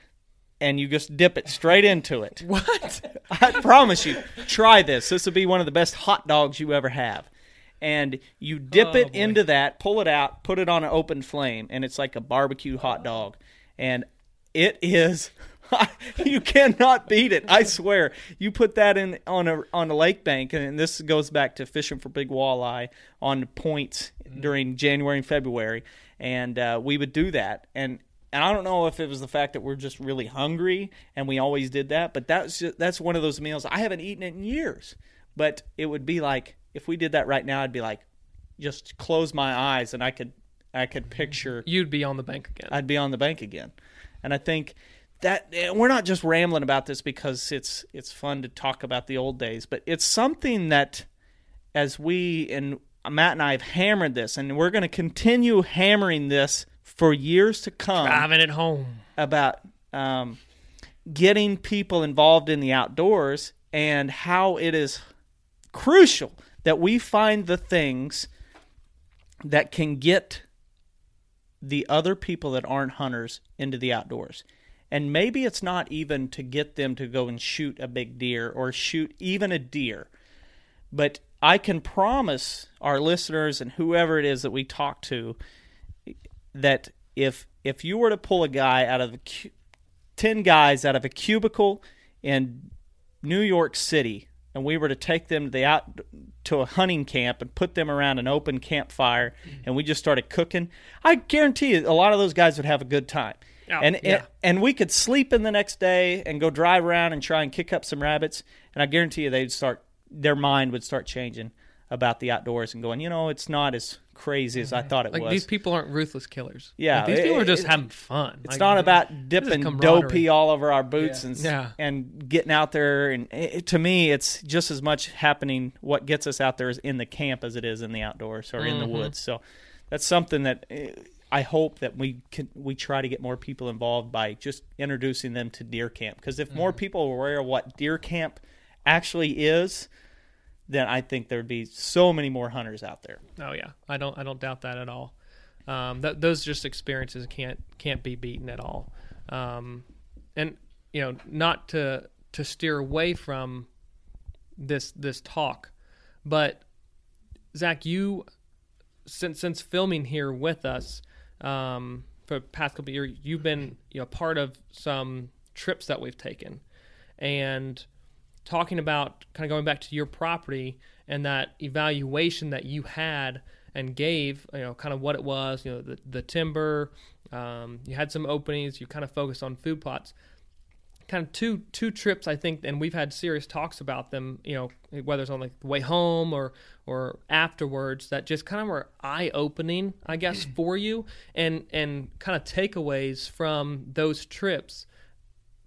and you just dip it straight into it. <laughs> What? I promise you, try this. This will be one of the best hot dogs you ever have. And you dip Oh, it boy. into that, pull it out, put it on an open flame, and it's like a barbecue hot dog. And it is <laughs> you cannot beat it. I swear. You put that in on a on a lake bank, and this goes back to fishing for big walleye on points during January and February, and uh, we would do that. And and I don't know if it was the fact that we're just really hungry and we always did that, but that's just, that's one of those meals I haven't eaten it in years. But it would be like if we did that right now, I'd be like, just close my eyes and I could I could picture You'd be on the bank again. I'd be on the bank again. And I think that and we're not just rambling about this because it's it's fun to talk about the old days, but it's something that as we and Matt and I have hammered this, and we're going to continue hammering this for years to come Driving it home. about um, getting people involved in the outdoors and how it is crucial that we find the things that can get the other people that aren't hunters into the outdoors. And maybe it's not even to get them to go and shoot a big deer or shoot even a deer. But I can promise our listeners and whoever it is that we talk to that if if you were to pull a guy out of a cu- 10 guys out of a cubicle in New York City and we were to take them to the out to a hunting camp and put them around an open campfire and we just started cooking, I guarantee you a lot of those guys would have a good time. Oh, and, yeah. and and we could sleep in the next day and go drive around and try and kick up some rabbits and I guarantee you they'd start their mind would start changing about the outdoors and going, you know, it's not as crazy as I thought it Like was. these people aren't ruthless killers. Yeah, Like, these it- people are just it- having fun. It's Like, not about dipping doe pee all over our boots and Yeah. and getting out there. And it, to me, it's just as much happening. What gets us out there is in the camp as it is in the outdoors or in the woods. So that's something that eh, I hope that we can we try to get more people involved by just introducing them to deer camp. Because if more people were aware of what deer camp actually is, then I think there'd be so many more hunters out there. Oh yeah, I don't I don't doubt that at all. Um, that those just experiences can't can't be beaten at all. Um, and you know, not to to steer away from this this talk, but Zach, you since since filming here with us um, for the past couple years, you've been you know part of some trips that we've taken, and talking about kind of going back to your property and that evaluation that you had and gave, you know, kind of what it was, you know, the the timber, um, you had some openings, you kind of focused on food plots kind of two two trips I think, and we've had serious talks about them. You know, whether it's on like the way home or or afterwards, that just kind of were eye opening, I guess, <clears throat> for you, and and kind of takeaways from those trips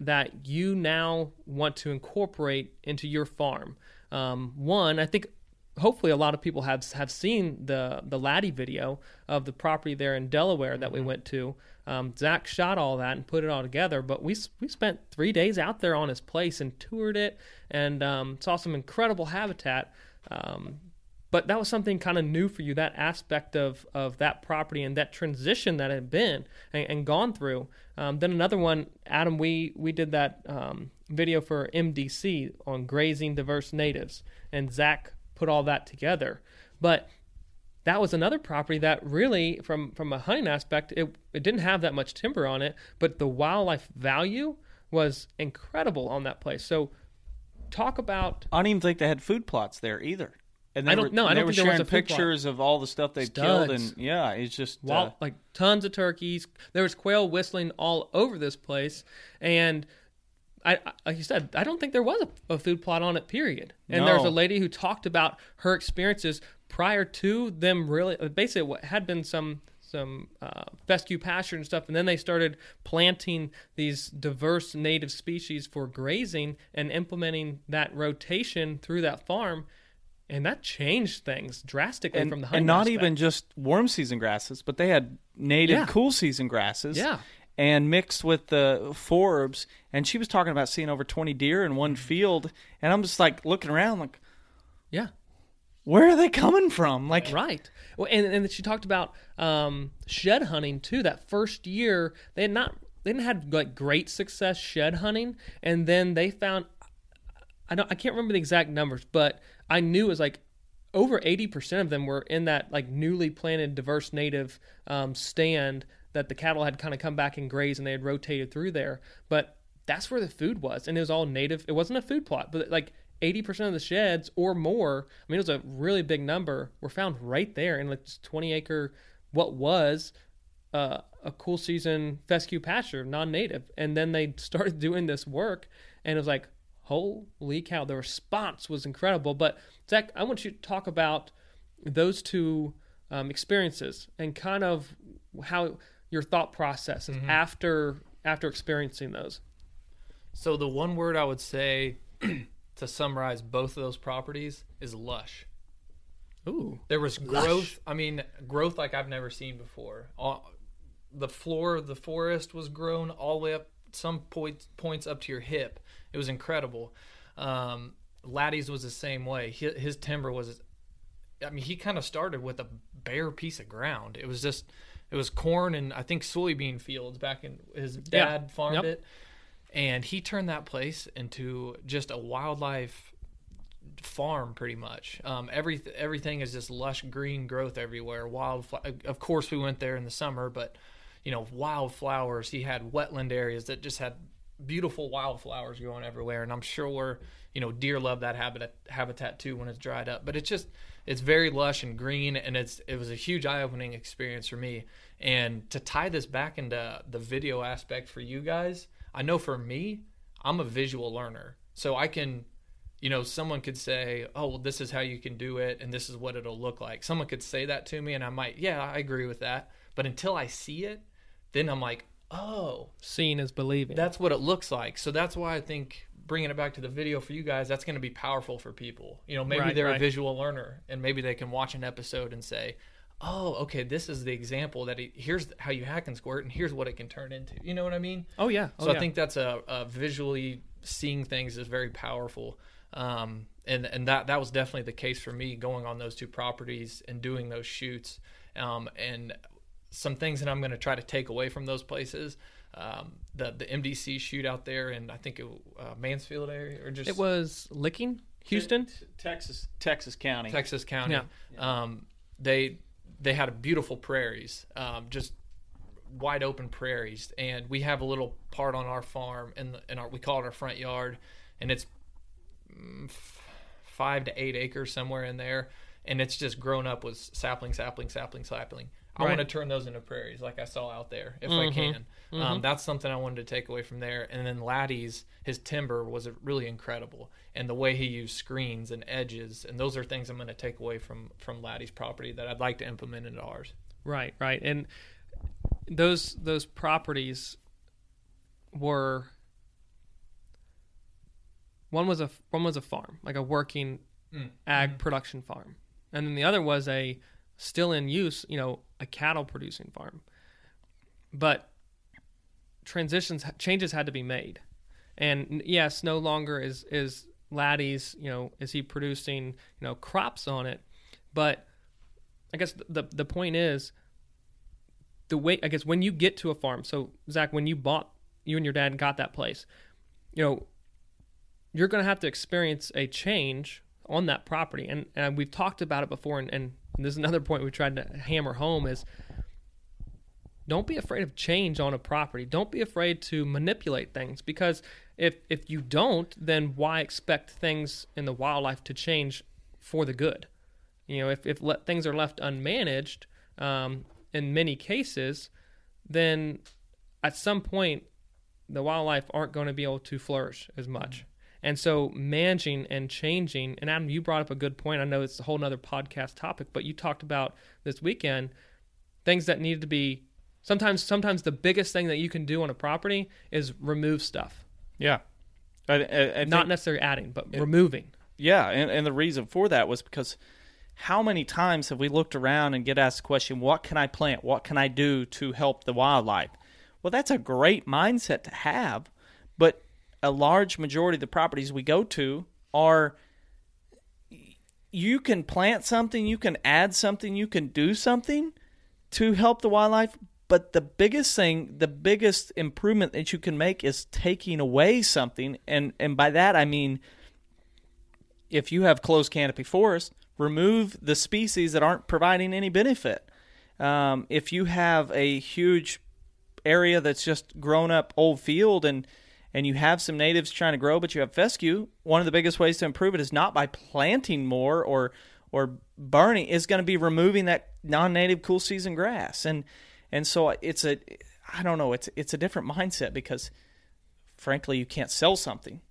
that you now want to incorporate into your farm. Um, one, I think hopefully a lot of people have have seen the the Laddie video of the property there in Delaware that we Mm-hmm. went to. Um, Zach shot all that and put it all together, but we we spent three days out there on his place and toured it and um, saw some incredible habitat. Um, but that was something kind of new for you that aspect of of that property and that transition that had been and, and gone through. Um, then another one adam we we did that um, video for mdc on grazing diverse natives and zach put all that together. But that was another property that really from from a hunting aspect it, it didn't have that much timber on it but the wildlife value was incredible on that place. So talk about I don't even think they had food plots there either. And they I don't- were, no, I don't think there was sharing a pictures of all the stuff they killed, and yeah, it's just uh, like tons of turkeys. There was quail whistling all over this place, and I, I- like you said, I don't think there was a, a food plot on it. Period. And there was a lady who talked about her experiences prior to them. Really, basically, what had been some some uh, fescue pasture and stuff, and then they started planting these diverse native species for grazing and implementing that rotation through that farm. And that changed things drastically and, from the hunting and not aspect. even just warm season grasses, but they had native Yeah. cool season grasses. Yeah. And mixed with the forbs, and she was talking about seeing over twenty deer in one field, and I'm just like looking around, like, yeah. where are they coming from? Like, Right. Well, and and she talked about um, shed hunting too. That first year, they had not they didn't have like great success shed hunting, and then they found I don't I can't remember the exact numbers, but I knew it was like over eighty percent of them were in that like newly planted diverse native um, stand that the cattle had kind of come back and grazed, and they had rotated through there, but. That's where the food was, and it was all native. It wasn't a food plot, but like 80% of the sheds or more, I mean, it was a really big number, were found right there in like this 20 acre, what was uh, a cool season fescue pasture, non native. And then they <laughs> started doing this work, and it was like, holy cow, the response was incredible. But Zach, I want you to talk about those two um, experiences and kind of how your thought process is after after experiencing those. So the one word I would say <clears throat> to summarize both of those properties is lush. Ooh. There was growth. I mean, growth like I've never seen before. All, the floor of the forest was grown all the way up, some points points up to your hip. It was incredible. Um, Laddie's was the same way. His, his timber was. I mean, he kind of started with a bare piece of ground. It was just, it was corn and I think soybean fields back in his Yeah. dad farmed Yep. it, and he turned that place into just a wildlife farm pretty much. Um, every everything is just lush green growth everywhere. Wild, of course, we went there in the summer, but you know, wildflowers. He had wetland areas that just had beautiful wildflowers growing everywhere, and I'm sure you know deer love that habitat habitat too when it's dried up. But it's just it's very lush and green, and it's it was a huge eye opening experience for me. And to tie this back into the video aspect for you guys, I know for me, I'm a visual learner, so I can you know, someone could say, "Oh, well, this is how you can do it, and this is what it'll look like." Someone could say that to me, and I might, yeah, I agree with that. But until I see it, then I'm like, "Oh, Seeing is believing. that's what it looks like." So that's why I think bringing it back to the video for you guys, that's going to be powerful for people. You know, maybe Right, they're a visual learner, and maybe they can watch an episode and say, "Oh, okay, this is the example that he, here's how you hack and squirt, and here's what it can turn into." You know what I mean? oh yeah. Oh, so yeah. I think that's a, a visually seeing things is very powerful. Um, and and that that was definitely the case for me going on those two properties and doing those shoots. Um, and some things that I'm going to try to take away from those places. Um, the the MDC shoot out there, and I think it, uh, Mansfield area or just it was licking Houston. Texas, Texas County. Texas County. Yeah. Um, they they had beautiful prairies, um, just wide open prairies, and we have a little part on our farm, and in our we call it our front yard, and it's mm, f- five to eight acres somewhere in there, and it's just grown up with sapling, sapling, sapling, sapling. I want to turn those into prairies, like I saw out there, if I mm-hmm. can. Um, mm-hmm. that's something I wanted to take away from there. And then Laddie's, his timber was really incredible, and the way he used screens and edges, and those are things I'm going to take away from from Laddie's property that I'd like to implement into ours. Right, right, and those those properties were one was a one was a farm, like a working mm, ag mm-hmm. production farm, and then the other was a still in use, you know, a cattle producing farm. But transitions changes had to be made, and yes, no longer is is Laddie's, you know, is he producing you know crops on it, but I guess the the point is the way I guess when you get to a farm. So Zach, when you bought you and your dad got that place, you know, you're going to have to experience a change on that property, and, and we've talked about it before. And, and this is another point we tried to hammer home is don't be afraid of change on a property. Don't be afraid to manipulate things because if if you don't, then why expect things in the wildlife to change for the good? You know, if if le- things are left unmanaged, um, in many cases, then at some point the wildlife aren't going to be able to flourish as much. And so managing and changing, and Adam, you brought up a good point. I know it's a whole nother podcast topic, but you talked about this weekend things that needed to be sometimes sometimes the biggest thing that you can do on a property is remove stuff. Yeah. I, I, I Not necessarily adding, but removing. Yeah, and, and the reason for that was because how many times have we looked around and get asked the question, what can I plant? What can I do to help the wildlife? Well, that's a great mindset to have, but a large majority of the properties we go to are you can plant something, you can add something, you can do something to help the wildlife. But the biggest thing, the biggest improvement that you can make is taking away something. And, and by that, I mean, if you have closed canopy forest, remove the species that aren't providing any benefit. Um, if you have a huge area that's just grown up old field and and you have some natives trying to grow, but you have fescue, one of the biggest ways to improve it is not by planting more or or burning, is going to be removing that non-native cool season grass. And and so it's a I don't know, it's it's a different mindset because frankly you can't sell something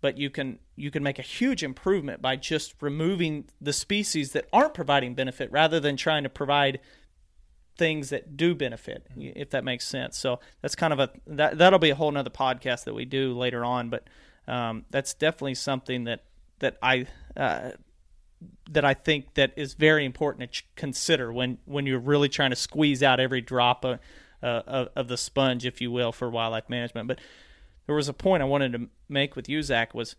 but you can you can make a huge improvement by just removing the species that aren't providing benefit rather than trying to provide things that do benefit if that makes sense. So that's kind of a that that'll be a whole nother podcast that we do later on but um, that's definitely something that that i uh, that i think that is very important to consider when when you're really trying to squeeze out every drop of, uh, of, of the sponge if you will for wildlife management. But there was a point I wanted to make with you, Zach, was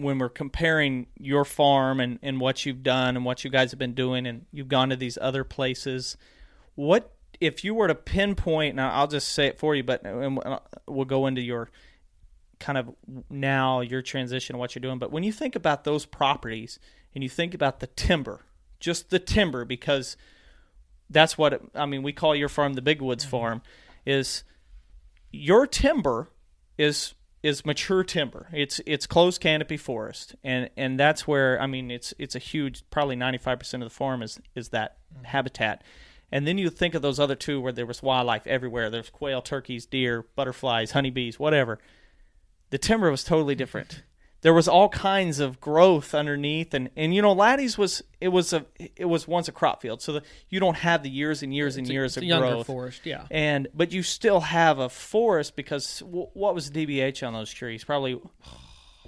when we're comparing your farm and, and what you've done and what you guys have been doing, and you've gone to these other places. What if you were to pinpoint? Now, I'll just say it for you, but and we'll go into your kind of now your transition, and what you're doing. But when you think about those properties and you think about the timber, just the timber, because that's what it, I mean. We call your farm the Big Woods mm-hmm. Farm. Is your timber is is mature timber. It's it's closed canopy forest, and and that's where I mean it's it's a huge probably ninety five percent of the farm is is that mm-hmm. habitat. And then you think of those other two where there was wildlife everywhere. There's quail, turkeys, deer, butterflies, honeybees, whatever. The timber was totally different. <laughs> There was all kinds of growth underneath, and, and you know, Laddie's was it was a it was once a crop field, so the, you don't have the years and years and It's years of a younger growth forest, yeah. and but you still have a forest because w- what was the DBH on those trees? Probably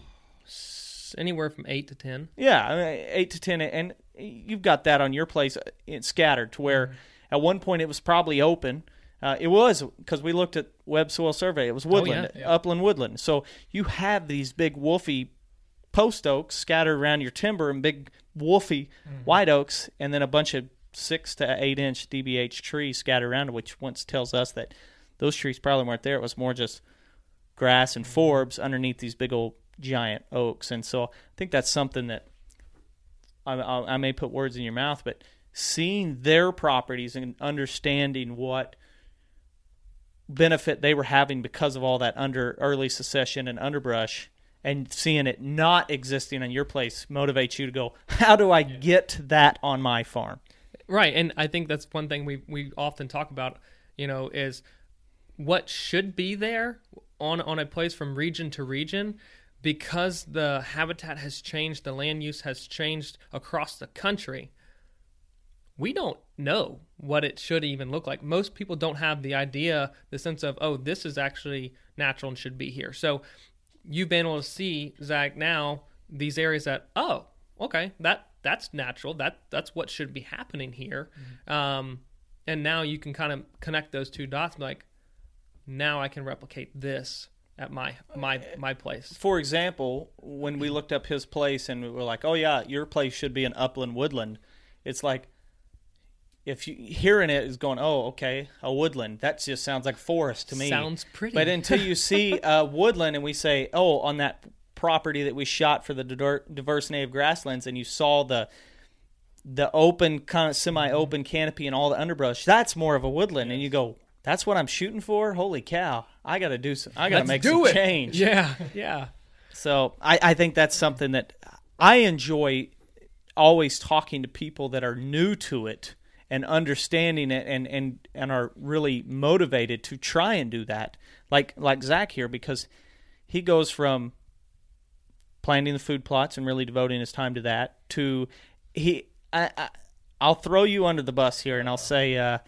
<sighs> anywhere from eight to ten. yeah, I mean, eight to ten, and you've got that on your place uh, it's scattered to where at one point it was probably open. Uh, it was because we looked at web soil survey. It was woodland, yeah. upland woodland. So you have these big wolfy post oaks scattered around your timber and big wolfy white oaks, and then a bunch of six to eight inch DBH trees scattered around, which once tells us that those trees probably weren't there. It was more just grass and forbs underneath these big old giant oaks. And so I think that's something that I, I, I may put words in your mouth, but seeing their properties and understanding what benefit they were having because of all that under early succession and underbrush and seeing it not existing on your place motivates you to go how do i get that on my farm Right, and I think that's one thing we we often talk about. You know, is what should be there on on a place from region to region because the habitat has changed, the land use has changed across the country. We don't know what it should even look like. Most people don't have the idea, the sense of, oh, this is actually natural and should be here. So you've been able to see, Zach, now these areas that, oh, okay, that that's natural. That that's what should be happening here. Um, and now you can kind of connect those two dots. Like, now I can replicate this at my my my place. for example when we looked up his place and we were like oh yeah your place should be an upland woodland it's like if you hearing it is going oh okay a woodland. That just sounds like forest to me. Sounds pretty. but until you see <laughs> a woodland and we say oh on that property that we shot for the diverse native grasslands and you saw the the open kind of semi-open mm-hmm. canopy and all the underbrush that's more of a woodland. And you go that's what i'm shooting for? Holy cow. I gotta do some i gotta Let's make do some it. change. <laughs> Yeah, yeah. so I, I think that's something that I enjoy always talking to people that are new to it and understanding it and, and, and are really motivated to try and do that. Like like Zach here because he goes from planting the food plots and really devoting his time to that to he I, I I'll throw you under the bus here and I'll say uh,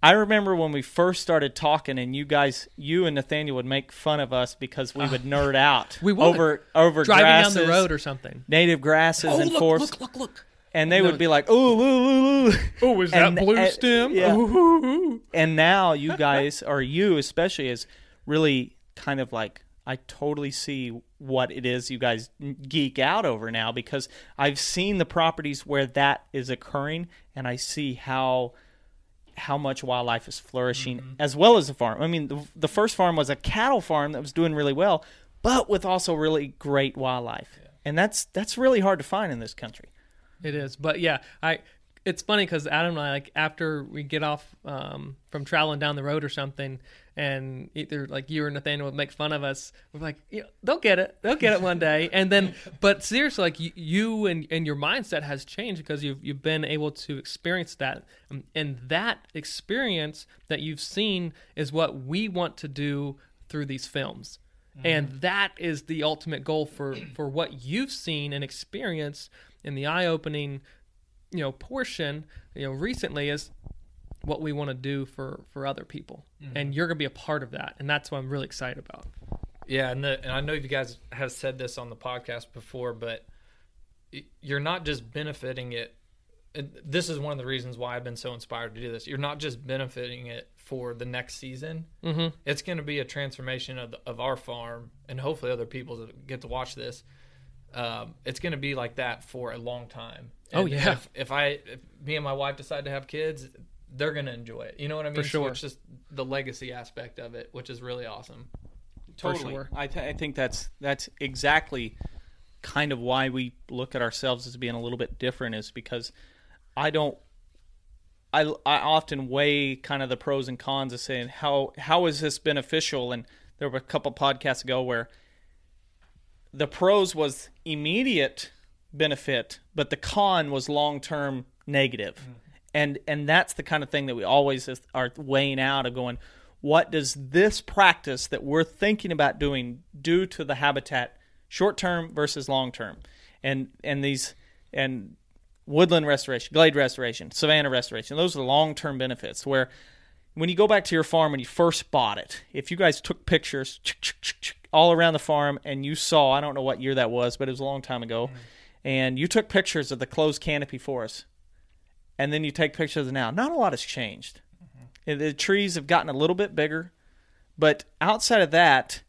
I remember when we first started talking, and you guys, you and Nathaniel would make fun of us because we would nerd out Ah. <laughs> We would. over over Driving grasses, down the road or something. native grasses Oh, and look, forests, look, look, look. And they would be like, "Ooh, ooh, ooh, ooh." Oh, is And- that blue and- stem? yeah. Ooh, ooh, ooh. And now you guys, or you especially, is really kind of like I totally see what it is you guys geek out over now because I've seen the properties where that is occurring, and I see how how much wildlife is flourishing mm-hmm. as well as the farm. I mean, the, the first farm was a cattle farm that was doing really well, but with also really great wildlife, and that's that's really hard to find in this country. It is, but yeah, I. It's funny because Adam and I, like, after we get off um, from traveling down the road or something, and either like you or Nathaniel would make fun of us, we're like, yeah, they'll get it, they'll get it one day, and then, but seriously, like you, you and, and your mindset has changed because you've you've been able to experience that, Um, and that experience that you've seen is what we want to do through these films. And that is the ultimate goal for, for what you've seen and experienced in the eye opening you know portion you know recently is what we want to do for for other people and you're gonna be a part of that and that's what i'm really excited about Yeah, and the, and I know you guys have said this on the podcast before, but you're not just benefiting it. and This is one of the reasons why I've been so inspired to do this. You're not just benefiting it for the next season. Mm-hmm. It's going to be a transformation of the, of our farm, and hopefully other people that get to watch this. Um, it's going to be like that for a long time. Oh, yeah. If, if I, if me and my wife decide to have kids, they're going to enjoy it. You know what I mean? So sure. it's just the legacy aspect of it, which is really awesome. Totally. sure. I, th- I think that's that's exactly kind of why we look at ourselves as being a little bit different is because I don't I, I often weigh kind of the pros and cons of saying how how is this beneficial and there were a couple podcasts ago where the pros was immediate benefit but the con was long-term negative. Mm-hmm. And and that's the kind of thing that we always are weighing out of going what does this practice that we're thinking about doing do to the habitat short term versus long term and and these and woodland restoration glade restoration savanna restoration those are the long term benefits where when you go back to your farm when you first bought it if you guys took pictures all around the farm and you saw i don't know what year that was but it was a long time ago hmm. and you took pictures of the closed canopy forest and then you take pictures of now. Not a lot has changed. Mm-hmm. The trees have gotten a little bit bigger, but outside of that,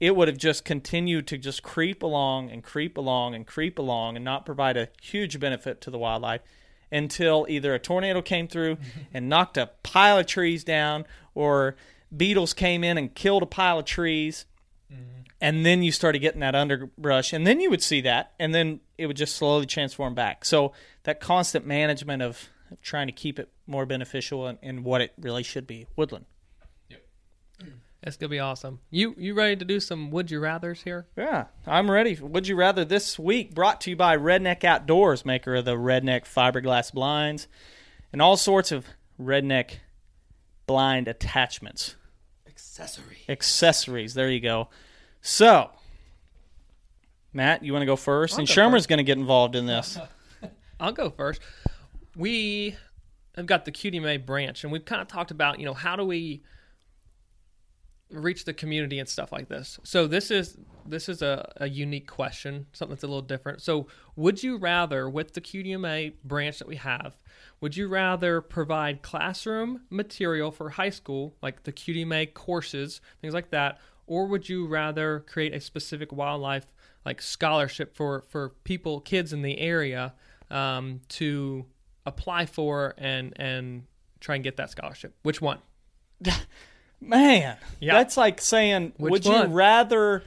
it would have just continued to just creep along and creep along and creep along and not provide a huge benefit to the wildlife until either a tornado came through <laughs> and knocked a pile of trees down or beetles came in and killed a pile of trees Mm-hmm. and then you started getting that underbrush and then you would see that and then it would just slowly transform back so that constant management of, of trying to keep it more beneficial and, and what it really should be woodland Yep, <clears throat> that's gonna be awesome. You you ready to do some would you rather's here? Yeah, I'm ready. Would you rather this week brought to you by Redneck Outdoors, maker of the Redneck fiberglass blinds and all sorts of redneck blind attachments. Accessory. Accessories. There you go. So, Matt, you want to go 1st and go Shermer's going to get involved in this. <laughs> I'll go first. We have got the QDMA branch, and we've kind of talked about, you know, how do we reach the community and stuff like this. So this is this is a, a unique question, something that's a little different. So would you rather, with the QDMA branch that we have, would you rather provide classroom material for high school, like the QDMA courses, things like that, or would you rather create a specific wildlife like scholarship for for people, kids in the area, um, to apply for and and try and get that scholarship? Which one? <laughs> Man, Yeah. that's like saying, Which would one? you rather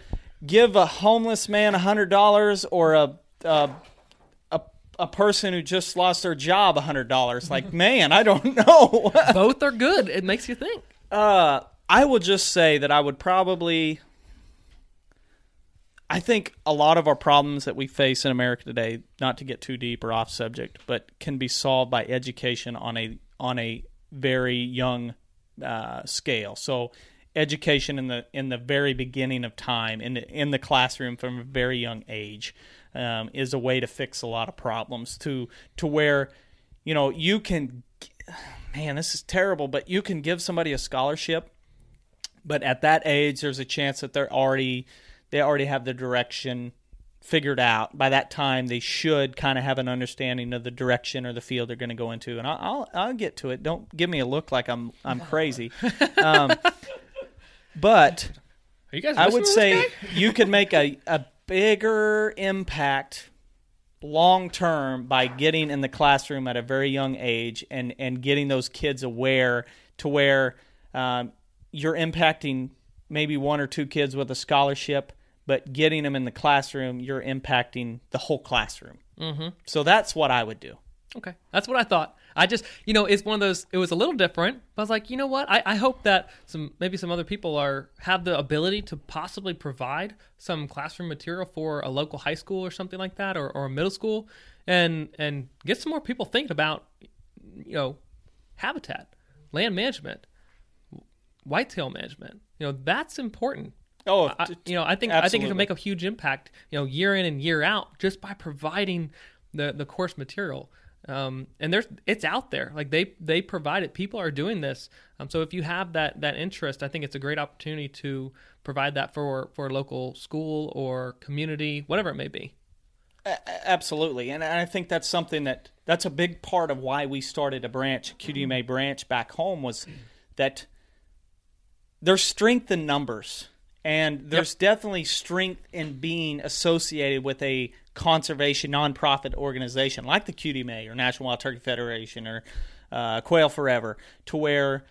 give a homeless man a hundred dollars or a, a a a person who just lost their job a hundred dollars? Like, <laughs> man, I don't know. <laughs> Both are good. It makes you think. uh, I will just say that I would probably. I think a lot of our problems that we face in America today, not to get too deep or off subject, but can be solved by education on a on a very young uh, scale. So, education in the in the very beginning of time, in the, in the classroom from a very young age, um, is a way to fix a lot of problems. To to where, you know, you can, man, this is terrible, but you can give somebody a scholarship but at that age there's a chance that they're already they already have the direction figured out by that time they should kind of have an understanding of the direction or the field they're going to go into. And I'll, I'll I'll get to it. Don't give me a look like I'm I'm crazy. <laughs> Um, but Are you guys? I would say you could make a, a bigger impact long term by getting in the classroom at a very young age and, and getting those kids aware to where um, you're impacting maybe one or two kids with a scholarship, but getting them in the classroom, you're impacting the whole classroom. Mm-hmm. So that's what I would do. Okay, that's what I thought. I just, you know, it's one of those. It was a little different, but I was like, you know what? I, I hope that some maybe some other people are have the ability to possibly provide some classroom material for a local high school or something like that, or, or a middle school, and and get some more people thinking about, you know, habitat, land management, whitetail management. You know, that's important. Oh, I, you know, I think I think it absolutely. can make a huge impact. You know, year in and year out, just by providing the the course material. Um, and there's it's out there. Like they they provide it. People are doing this. Um, so if you have that that interest, I think it's a great opportunity to provide that for for a local school or community, whatever it may be. Absolutely, and I think that's something that that's a big part of why we started a branch, QDMA branch back home, was that there's strength in numbers, and there's definitely strength in being associated with a conservation nonprofit organization like the QDMA or National Wild Turkey Federation or uh, Quail Forever, to where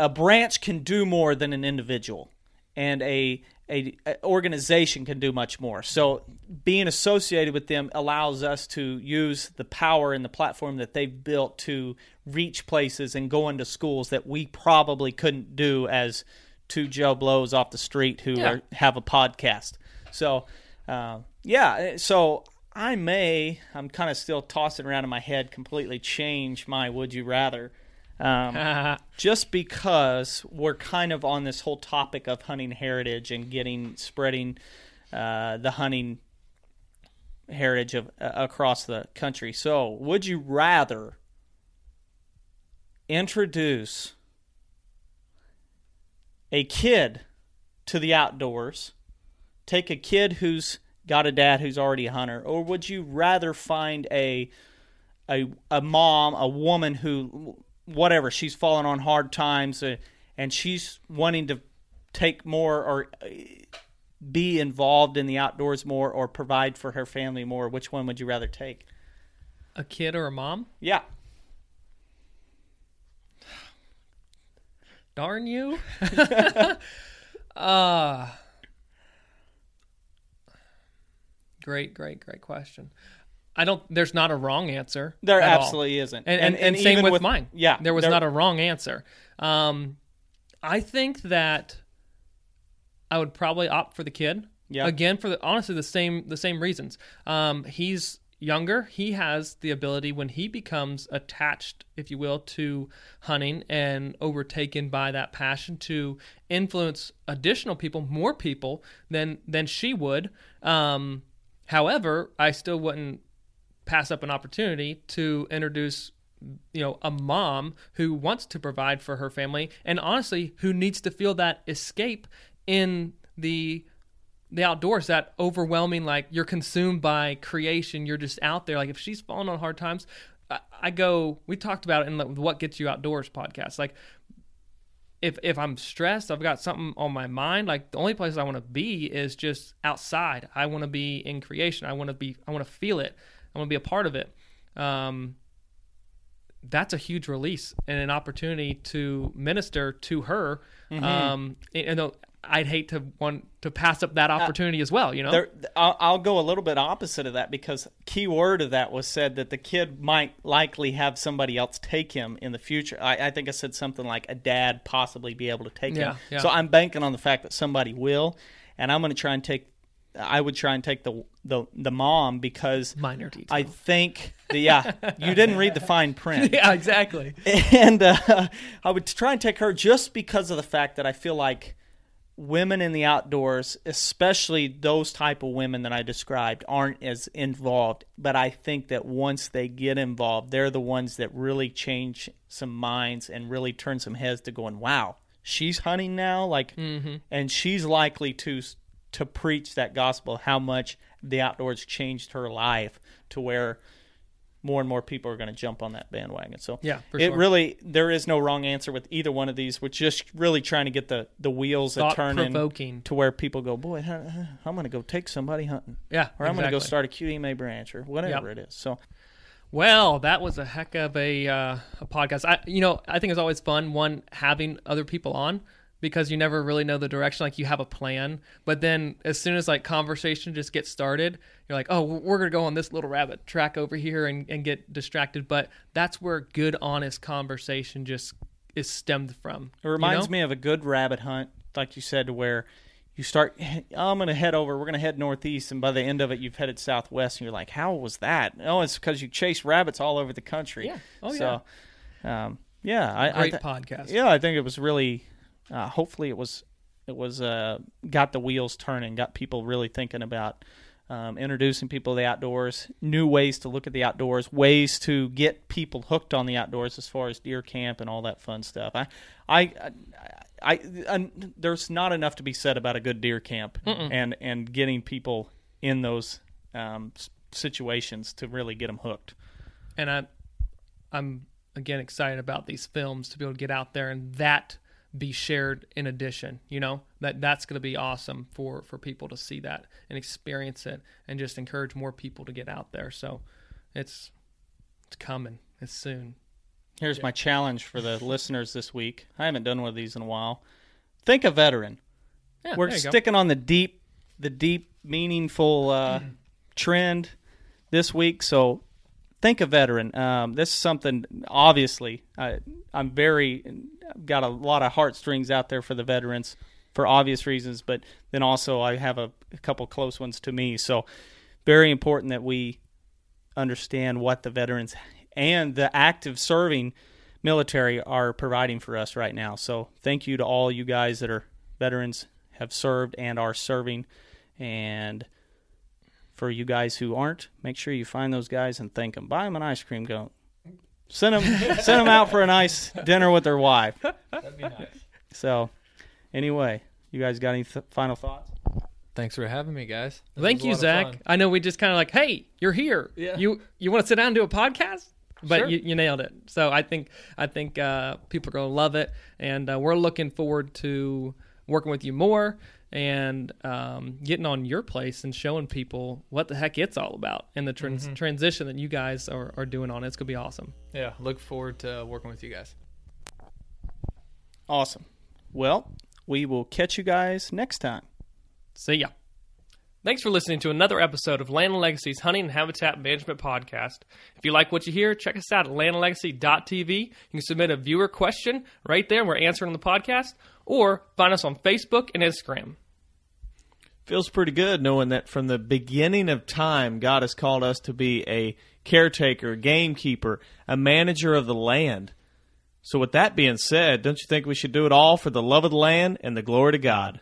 a branch can do more than an individual and a, a, a organization can do much more. So being associated with them allows us to use the power and the platform that they've built to reach places and go into schools that we probably couldn't do as two joe blows off the street who Yeah. are, have a podcast so uh, yeah so i may i'm kind of still tossing around in my head completely change my would you rather um, <laughs> just because we're kind of on this whole topic of hunting heritage and getting spreading uh, the hunting heritage of uh, across the country. So, would you rather introduce a kid to the outdoors, take a kid who's got a dad who's already a hunter, or would you rather find a a a mom, a woman who whatever she's fallen on hard times uh, and she's wanting to take more or uh, be involved in the outdoors more or provide for her family more which one would you rather take? A kid or a mom? yeah Darn you. <laughs> <laughs> uh Great, great, great question. I don't there's not a wrong answer. there at all. absolutely isn't And, and, and, same even with, mine. yeah There was there- not a wrong answer. Um, I think that I would probably opt for the kid. Yeah. Again, for the honestly the same the same reasons. Um, he's younger. He has the ability when he becomes attached, if you will, to hunting and overtaken by that passion to influence additional people, more people than than she would. Um, however, I still wouldn't pass up an opportunity to introduce you know a mom who wants to provide for her family and honestly who needs to feel that escape in the the outdoors that overwhelming like you're consumed by creation. You're just out there. Like if she's falling on hard times i, I go we talked about it in the what gets you outdoors podcast. Like if if i'm stressed i've got something on my mind like the only place i want to be is just outside. I want to be in creation. I want to be i want to feel it. I want to be a part of it. Um that's a huge release and an opportunity to minister to her. Um, and though I'd hate to want to pass up that opportunity as well. You know, There, I'll, I'll go a little bit opposite of that because key word of that was said that the kid might likely have somebody else take him in the future. I, I think I said something like a dad possibly be able to take Yeah, him. yeah. So I'm banking on the fact that somebody will, and I'm going to try and take. I would try and take the the the mom because minor detail. I think the yeah you didn't read the fine <laughs> print. yeah, exactly. <laughs> and uh, I would try and take her just because of the fact that I feel like women in the outdoors, especially those type of women that I described, aren't as involved. But I think that once they get involved, they're the ones that really change some minds and really turn some heads to going, "Wow, she's hunting now!" Like, mm-hmm. and she's likely to to preach that gospel how much the outdoors changed her life to where more and more people are going to jump on that bandwagon. So Yeah, for it sure. really there is no wrong answer with either one of these. We're just really trying to get the the wheels Thought turning provoking. to where people go, boy, I'm going to go take somebody hunting, Yeah, or I'm going to go start a QDMA branch, or whatever Yep. it is. So Well, that was a heck of a, uh, a podcast. I, you know, I think it's always fun one having other people on because you never really know the direction. Like you have a plan, but then as soon as like conversation just gets started, you're like, oh, we're gonna go on this little rabbit track over here and, and get distracted. But that's where good, honest conversation just is stemmed from. It reminds me of a good rabbit hunt, like you said, where you start. <laughs> "Oh, I'm going to head over. We're going to head northeast, and by the end of it, you've headed southwest, and you're like, "How was that?" Oh, it's because you chase rabbits all over the country. Yeah. Oh, yeah. so, um, yeah, I, I Great th- podcast. Yeah, I think it was really. Uh, hopefully, it was it was uh, got the wheels turning, got people really thinking about um, introducing people to the outdoors, new ways to look at the outdoors, ways to get people hooked on the outdoors as far as deer camp and all that fun stuff. I, I, I, I, I there's not enough to be said about a good deer camp and and getting people in those um, situations to really get them hooked. and I, I'm again excited about these films to be able to get out there and that be shared in addition. You know that that's going to be awesome for for people to see that and experience it, and just encourage more people to get out there. So it's it's coming. It's soon. Here's my challenge for the listeners this week. I haven't done one of these in a while. Think a veteran. Yeah, We're you go. sticking on the deep, the deep, meaningful uh, <clears throat> trend this week. So think a veteran. Um, this is something. Obviously, I, I'm very got a lot of heartstrings out there for the veterans for obvious reasons, but then also I have a, a couple close ones to me. So very important that we understand what the veterans and the active serving military are providing for us right now. So thank you to all you guys that are veterans, have served and are serving, and for you guys who aren't, make sure you find those guys and thank them. Buy them an ice cream cone. Send them, send them out for a nice dinner with their wife. That'd be nice. So, anyway, you guys got any th- final thoughts? Thanks for having me, guys. This Thank you, Zach. I know we just kind of like, hey, you're here. Yeah. You you want to sit down and do a podcast? But Sure. you, you nailed it. So I think I think uh, people are going to love it, and uh, we're looking forward to working with you more and um, getting on your place and showing people what the heck it's all about and the trans- Mm-hmm. transition that you guys are, are doing on it. It's going to be awesome. Yeah, look forward to working with you guys. Awesome. Well, we will catch you guys next time. See ya. Thanks for listening to another episode of Land and Legacy's Hunting and Habitat Management Podcast. If you like what you hear, check us out at landandlegacy.tv. You can submit a viewer question right there. And we're answering on the podcast, or find us on Facebook and Instagram. Feels pretty good knowing that from the beginning of time, God has called us to be a caretaker, gamekeeper, a manager of the land. So, with that being said, don't you think we should do it all for the love of the land and the glory to God?